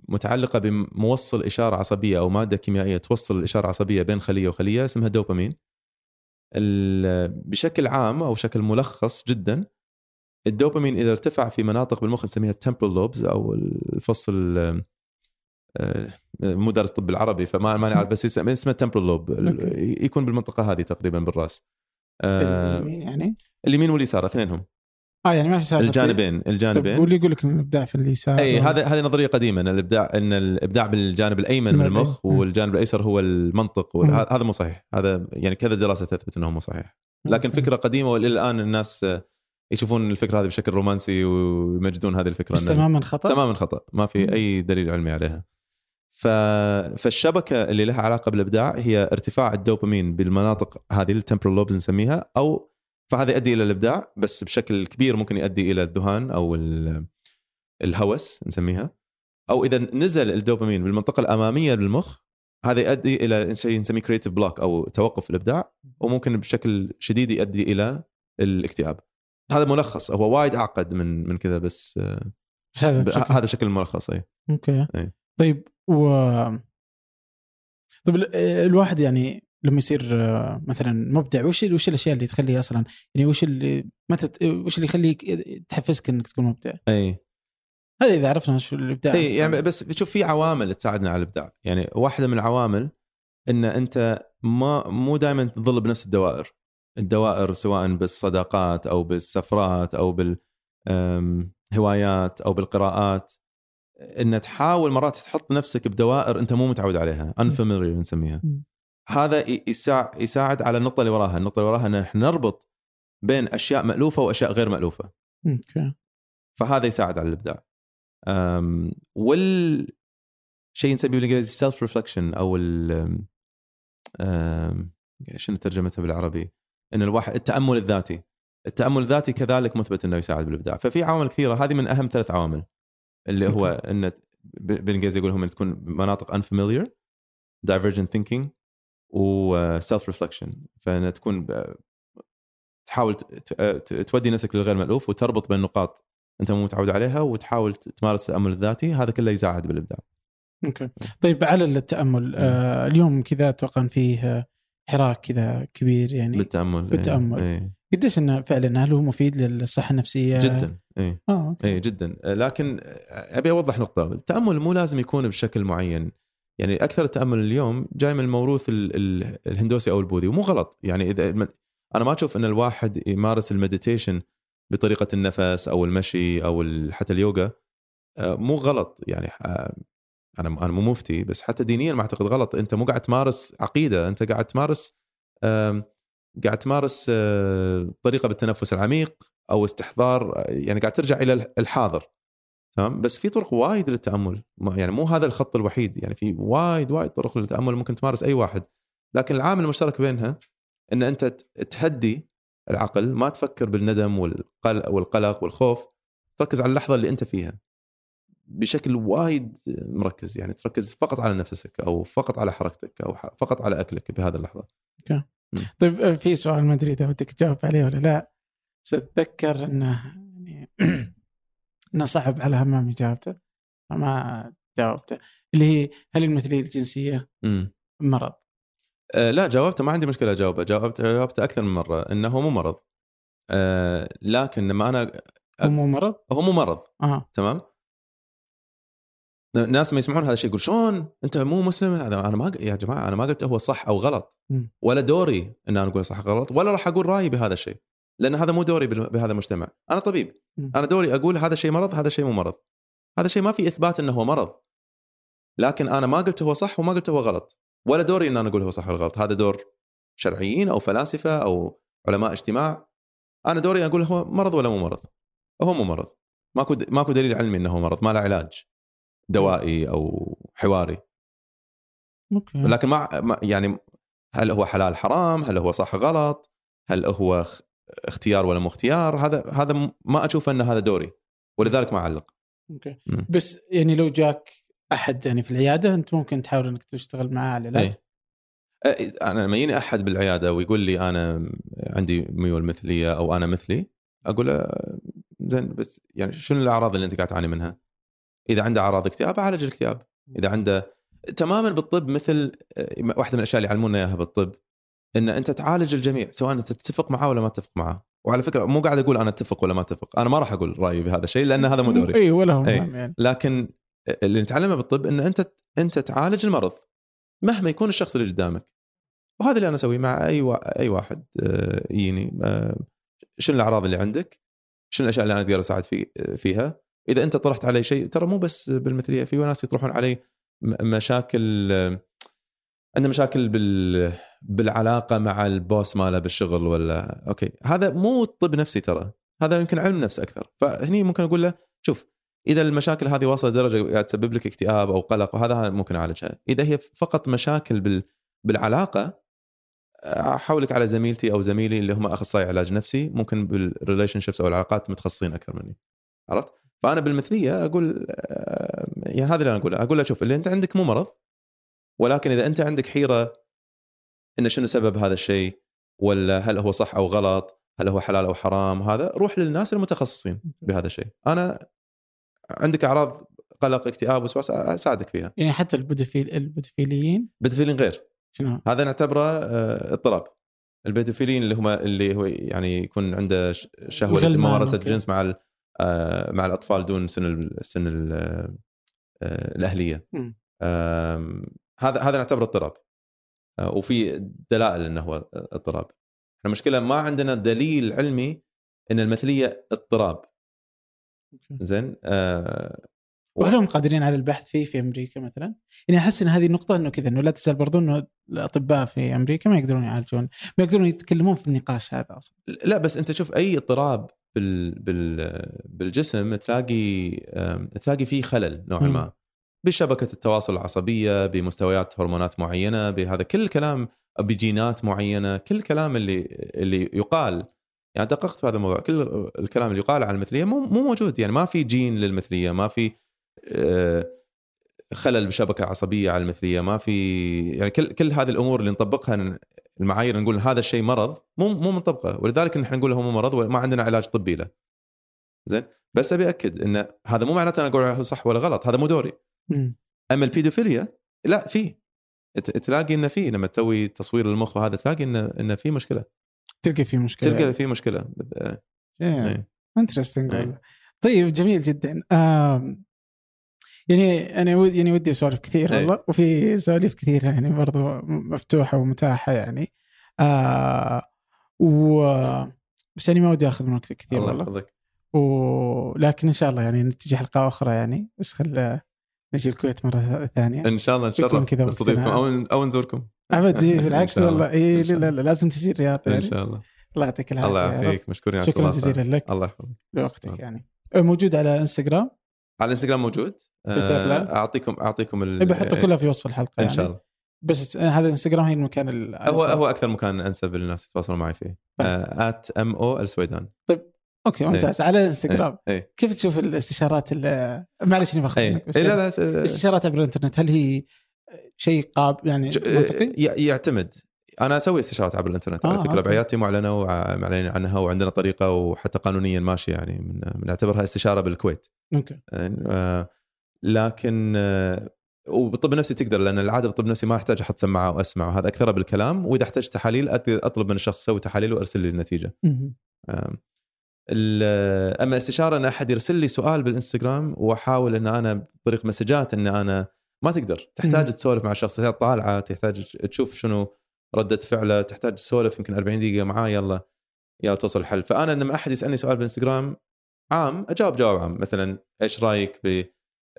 متعلقة بموصل إشارة عصبية أو مادة كيميائية توصل الاشاره العصبيه بين خلية وخلية اسمها دوبامين. بشكل عام أو شكل ملخص جدا الدوبامين إذا ارتفع في مناطق بالمخ نسميها ال temporal lobes أو الفصل مو دارس طب العربي فما ما نعرف بس اسمه temporal lobe يكون بالمنطقة هذه تقريبا بالرأس. اليمين يعني؟ اليمين واليسار اثنينهم. آه يعني ما في سالفة. الجانبين الجانبين. واللي يقول لك الإبداع في اليسار اي هذا هذه نظرية قديمة إن الابداع إن الإبداع بالجانب الأيمن من المخ والجانب الأيسر هو المنطق هذا مو صحيح. هذا يعني كذا دراسه تثبت إنه مو صحيح. لكن فكرة قديمة والى الآن الناس يشوفون الفكرة هذه بشكل رومانسي ويمجدون هذه الفكرة بس تماما خطأ؟ تماما خطأ. ما في أي دليل علمي عليها. فالشبكة اللي لها علاقة بالإبداع هي ارتفاع الدوبامين بالمناطق هذه التمبرال لوبز نسميها أو فهذا يؤدي إلى الإبداع بس بشكل كبير ممكن يؤدي إلى الذهان أو الهوس نسميها. أو إذا نزل الدوبامين بالمنطقة الأمامية للمخ هذا يؤدي إلى شيء نسميه creative block أو توقف الإبداع وممكن بشكل شديد يؤدي إلى الاكتئاب. هذا ملخص هو وايد اعقد من من كذا بس هذا هذا شكل الملخص أي. أوكي. أي. طيب و طيب الواحد يعني لما يصير مثلا مبدع وش وش الأشياء اللي تخليه أصلا؟ يعني وش اللي متى وش اللي يخليك تحفزك إنك تكون مبدع؟ إي. هذا إذا عرفنا شو الإبداع إي يعني بس شوف في عوامل تساعدنا على الإبداع. يعني واحدة من العوامل إن أنت ما مو دائما تظل بنفس الدوائر. الدوائر سواء بالصداقات أو بالسفرات أو بالهوايات أو بالقراءات. إن تحاول مرات تحط نفسك بدوائر أنت مو متعود عليها unfamiliar نسميها. هذا يساعد على النقطة اللي وراها النقطة اللي وراها إن إحنا نربط بين أشياء مألوفة وأشياء غير مألوفة. أوكي. فهذا يساعد على الإبداع. وال شيء نسميه بالإنجليزي self reflection أو ال شنو ترجمتها بالعربي؟ إن الواحد التأمل الذاتي. التأمل الذاتي كذلك مثبت إنه يساعد بالإبداع. ففي عوامل كثيرة هذه من أهم ثلاث عوامل. اللي هو إن بالإنجليزي يقولهم تكون مناطق unfamiliar divergent thinking و self reflection فان تكون تحاول تودي نفسك للغير مألوف وتربط بين نقاط أنت مو متعود عليها وتحاول تمارس التأمل الذاتي هذا كله يساعد بالإبداع. أوكي. طيب على التأمل آه اليوم كذا أتوقع فيه حراك كذا كبير يعني؟ بالتأمل. إيه. قديش إنه فعلا هل هو مفيد للصحة النفسية؟ جدا اي آه أوكي. اي جدا. لكن أبي أوضح نقطة. التأمل مو لازم يكون بشكل معين. يعني أكثر التأمل اليوم جاي من الموروث ال- ال- الهندوسي أو البوذي ومو غلط. يعني إذا أنا ما أشوف إن الواحد يمارس ال meditation بطريقة النفس أو المشي أو حتى اليوغا آه، مو غلط. يعني آه، أنا أنا مو مفتي بس حتى دينيا ما أعتقد غلط. أنت مو قاعد تمارس عقيدة أنت قاعد تمارس قاعد تمارس آه، طريقة بالتنفس العميق أو استحضار آه، يعني قاعد ترجع إلى الحاضر تمام؟ بس في طرق وايد للتأمل يعني مو هذا الخط الوحيد يعني في وايد وايد طرق للتأمل ممكن تمارس أي واحد. لكن العامل المشترك بينها إن أنت تهدي العقل ما تفكر بالندم والقلق والخوف تركز على اللحظة اللي أنت فيها. بشكل وايد مركز يعني تركز فقط على نفسك أو فقط على حركتك أو فقط على أكلك بهذه اللحظة. طيب آه، في سؤال ما أدري إذا ودك تجاوب عليه ولا لا. بس اتذكر إنه يعني إنه صعب على همام إجابته فما جاوبته. اللي هي هل المثلية الجنسية مرض؟ آه لا جاوبته ما عندي مشكلة أجاوبه. جاوبت جاوبته أكثر من مرة إنه مو مرض. آه لكن لما أنا هو مو مرض؟ هو مو مرض. آه. تمام؟ ناس ما يسمعون هذا الشيء يقول شلون؟ أنت مو مسلم؟ هذا أنا ما يا جماعة أنا ما قلت هو صح أو غلط. ولا دوري إن أنا أقول صح أو غلط ولا راح أقول رأيي بهذا الشيء لأن هذا مو دوري بهذا المجتمع. أنا طبيب. أنا دوري أقول هذا الشيء مرض هذا الشيء مو مرض. هذا الشيء ما في إثبات إنه هو مرض. لكن أنا ما قلت هو صح وما قلت هو غلط. ولا دوري إن أنا أقول هو صح ولا غلط. هذا دور شرعيين أو فلاسفة أو علماء اجتماع. أنا دوري أقول هو مرض ولا مو مرض. هو مو مرض. ماكو ماكو دليل علمي إنه هو مرض ما له علاج. دوائي أو حواري. okay. لكن ما يعني هل هو حلال حرام؟ هل هو صح غلط؟ هل هو اخ- اختيار ولا مو اختيار؟ هذا هذا ما أشوف أن هذا دوري ولذلك ما أعلق. okay. بس يعني لو جاك أحد يعني في العيادة أنت ممكن تحاول إنك تشتغل معاه على العلاج أي. أ- أنا لما يجيني أحد بالعيادة ويقول لي أنا عندي ميول مثلية أو أنا مثلي أقول زين بس يعني شنو الأعراض اللي أنت قاعد تعاني منها؟ إذا عنده أعراض اكتئاب عالج الاكتئاب، إذا عنده تماما بالطب مثل أه، واحدة من الأشياء اللي يعلمونا إياها بالطب إن أنت تعالج الجميع سواء أنت تتفق معاه ولا ما تتفق معاه، وعلى فكرة مو قاعد أقول أنا أتفق ولا ما أتفق، أنا ما راح أقول رأيي بهذا الشيء لأن هذا مو دوري. اي ولا هو أي. مهم يعني لكن اللي نتعلمه بالطب إن أنت أنت تعالج المرض مهما يكون الشخص اللي قدامك وهذا اللي أنا أسويه مع أي وا... أي واحد آه، يجيني آه، شنو الأعراض اللي عندك؟ شنو الأشياء اللي أنا أقدر أساعد في فيها؟ إذا أنت طرحت علي شيء ترى مو بس بالمثلية في ناس يطرحون علي مشاكل عنده مشاكل بال بالعلاقة مع البوس ماله بالشغل ولا أوكي. هذا مو طب نفسي ترى هذا يمكن علم نفس أكثر. فهني ممكن أقول له شوف إذا المشاكل هذه وصلت لدرجه قاعد تسبب لك اكتئاب أو قلق وهذا ممكن أعالجها. إذا هي فقط مشاكل بال بالعلاقة أحولك على زميلتي أو زميلي اللي هم أخصائي علاج نفسي ممكن بال relationships أو العلاقات متخصصين أكثر مني. عرفت؟ فأنا بالمثلية أقول آه، يعني هذا اللي أنا أقوله. أقول له شوف اللي أنت عندك مو مرض ولكن إذا أنت عندك حيرة إن شنو سبب هذا الشيء ولا هل هو صح أو غلط هل هو حلال أو حرام هذا روح للناس المتخصصين بهذا الشيء. أنا عندك أعراض قلق اكتئاب وسواس أساعدك فيها. يعني حتى ال pedophile البيدوفيليين بيدوفيليين غير. شنو؟ هذا نعتبره آه، اضطراب. البيدوفيليين اللي هم اللي هو يعني يكون عنده شهوة لممارسه okay. الجنس مع مع الأطفال دون سن ال- سن ال- آه، الأهلية هذا هذا نعتبره اضطراب آه، وفي دلائل إنه هو اضطراب المشكلة ما عندنا دليل علمي إن المثلية اضطراب. زين آه، وهل هم قادرين على البحث فيه في أمريكا مثلا؟ يعني أحس إن هذه النقطة إنه كذا إنه لا تزال برضو إنه الأطباء في أمريكا ما يقدرون يعالجون، ما يقدرون يتكلمون في النقاش هذا أصلا. لا بس أنت شوف أي اضطراب بال بال بالجسم تلاقي تلاقي فيه خلل نوعا. ما. بشبكة التواصل العصبية بمستويات هرمونات معينة بهذا كل الكلام بجينات معينة كل الكلام اللي اللي يقال. يعني دققت في هذا الموضوع كل الكلام اللي يقال عن المثلية مو مو موجود. يعني ما في جين للمثلية ما في آه، خلل بشبكة عصبية على المثلية ما في يعني كل كل هذه الأمور اللي نطبقها المعايير نقول هذا الشيء مرض مو مو منطبقه ولذلك نحن نقول هو مو مرض وما عندنا علاج طبي له. زين؟ بس أبي أكد إن هذا مو معناته أنا أقول صح ولا غلط هذا مو دوري. أما البيدوفيليا لا في تلاقي إنه في لما تسوي تصوير للمخ وهذا تلاقي إنه إنه في مشكلة. تلقى في مشكلة. تلقى في مشكلة. إيه. interesting إيه. والله طيب جميل جدا. يعني أنا ود- يعني ودي أسولف كثير إيه. والله وفي سواليف كثيرة يعني برضو مفتوحة ومتاحة يعني آه و بس يعني ما ودي أخذ من وقتك كثير الله يحفظك ولكن إن شاء الله يعني نتجه حلقه أخرى يعني بس خل نجي الكويت مرة ثانية إن شاء الله نتشرف نستضيفكم. أو أو نزوركم ابد بالعكس. والله اي لا لا لازم تجي الرياض إن يعني شاء الله الله يعطيك العافية الله. يعافيك مشكورين على شكرا. جزيلا لك الله يحفظك لوقتك آه. يعني موجود على إنستغرام على الانستغرام موجود؟ آه، اعطيكم أعطيكم ال... بحطه كلها في وصف الحلقة إن يعني. شاء الله. بس هذا الانستغرام هي المكان ال- هو هو أكثر مكان أنسب للناس يتواصلون معي فيه. طيب. at M O السويدان okay ممتاز. على الانستغرام. اي كيف تشوف الاستشارات ال- معلش إني باخذ اي منك بس إيه، لا يعني لا الاستشارات عبر الإنترنت هل هي شيء قاب يعني منطقي؟ يعتمد. أنا أسوي استشارات عبر الإنترنت على آه، فكرة okay. بعيادتي معلنه ومعلنين عنها وعندنا طريقة وحتى قانونيا ماشيه يعني من بنعتبرها استشارة بالكويت. okay. آه، لكن آه، وبالطب النفسي تقدر لأن العادة بالطب النفسي ما أحتاج أحط سماعة وأسمع وهذا اكثرها بالكلام وإذا احتاج تحاليل أطلب من الشخص يسوي تحاليل وأرسل لي النتيجة. أما استشارة إن أحد يرسل لي سؤال بالإنستغرام وأحاول إن أنا بطريق مسجات إن أنا ما تقدر. تحتاج. تسولف مع الشخص تحتاج طالعة تحتاج تشوف شنو ردة فعله تحتاج تسولف يمكن 40 دقيقة معاه يلا يلا توصل الحل. فأنا لما أحد يسألني سؤال بالانستغرام عام أجاوب جواب عام. مثلا إيش رأيك ب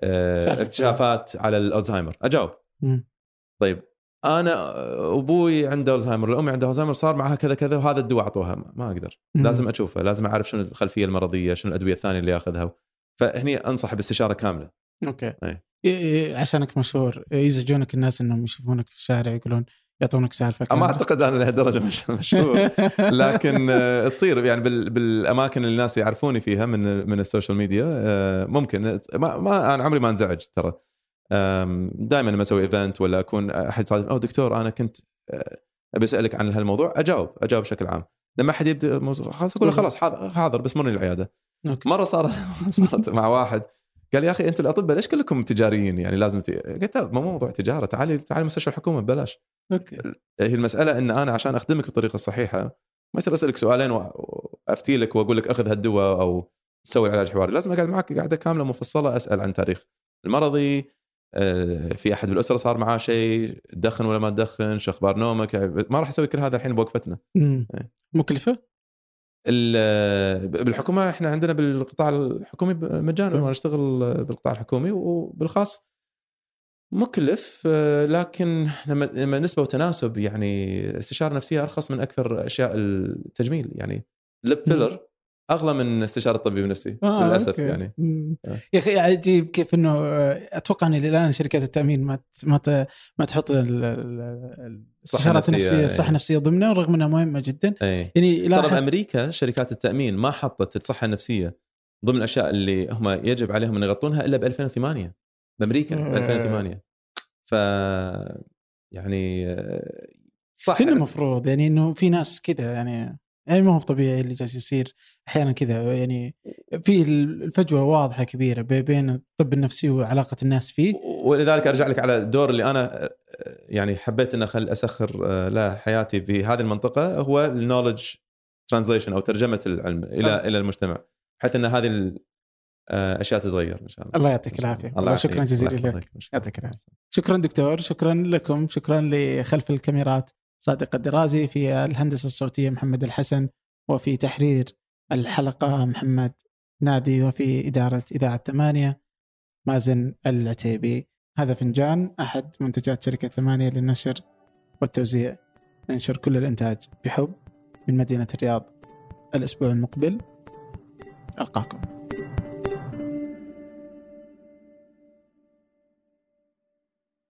آه،. اكتشافات على الألزهايمر؟ أجاوب. مم. طيب أنا أبوي عنده ألزهايمر الأمي عندها ألزهايمر صار معها كذا كذا وهذا الدواء أعطوها. ما- أقدر. مم. لازم أشوفه لازم أعرف شنو الخلفية المرضية شنو الأدوية الثانية اللي ياخذها. فهني انصح باستشارة كاملة. okay. أي. إيه- إيه، عشانك مشهور. يزعجونك الناس إنهم يشوفونك في الشارع يقولون يعطونك سالفة ما. أعتقد أنا لهالدرجه مش مشهور لكن آه، تصير يعني بال- بالأماكن اللي الناس يعرفوني فيها من من ال social media آه، ممكن. ما, ما أنا عمري ما انزعج ترى. دائما لما أسوي event ولا أكون أحد صادق أو دكتور أنا كنت آه، ابي اسالك عن هالموضوع. أجاوب أجاوب بشكل عام. لما أحد يبدأ الموضوع خلاص أقول خلاص حاضر بس مرني العياده مرة صار صارت مع واحد. قال يا أخي أنتم الأطباء ليش كلكم تجاريين يعني لازم ت... قلت مو موضوع تجارة تعالي تعالي مستشفى الحكومة ببلاش أوكي هي المسألة إن أنا عشان أخدمك بالطريقة الصحيحة ما يصير أسألك سؤالين وأفتي لك وأقول لك أخذ هالدواء أو تسوي العلاج حواري لازم أقعد معك قاعدة كاملة مفصلة أسأل عن تاريخ المرضي آه، في أحد بالاسره صار معاه شيء تدخن ولا ما تدخن شو أخبار نومك ما راح أسوي كل هذا الحين بوقفتنا. إيه. مكلفة؟ ال- بالحكومة إحنا عندنا بالقطاع الحكومي مجانا. وأنا أشتغل بالقطاع الحكومي وبالخاص مكلف آه، لكن لما لما نسبة وتناسب يعني استشارة نفسية أرخص من أكثر أشياء التجميل. يعني lip filler. أغلى من استشارة طبيب نفسي آه، للأسف okay. يعني. آه. يا أخي عجيب كيف إنه آه، أتوقع إن الآن شركات التأمين ما ما ما تحط ال- ال- الاستشارات النفسيه إيه. الصحه النفسيه ضمنها رغم إنها مهمة جدا اي يعني ترى بأمريكا شركات التأمين ما حطت الصحة النفسية ضمن الأشياء اللي هم يجب عليهم أن يغطونها إلا ب 2008 بأمريكا ب آه. 2008 ف يعني آه، صح كنا المفروض يعني إنه في ناس كذا يعني يعني ما هو طبيعي اللي جالس يصير. أحيانا كذا يعني في الفجوة واضحة كبيرة بي- بين الطب النفسي وعلاقة الناس فيه. ولذلك أرجع لك على الدور اللي أنا آه، يعني حبيت إن أخل أسخر آه، له حياتي في هذه المنطقة هو النولج ترانزليشن أو ترجمة العلم إلى آه. إلى المجتمع بحيث إن هذه الاشياء تتغير إن شاء الله. الله يعطيك العافية. الله. شكرا. جزيلا لك. يعطيك العافية. شكرا دكتور شكرا لكم شكرا لخلف الكاميرات. صادق الدرازي في الهندسة الصوتية محمد الحسن وفي تحرير الحلقة محمد نادي وفي إدارة إذاعة ثمانية مازن العتيبي. هذا فنجان أحد منتجات شركة ثمانية للنشر والتوزيع. ننشر كل الإنتاج بحب من مدينة الرياض. الأسبوع المقبل ألقاكم.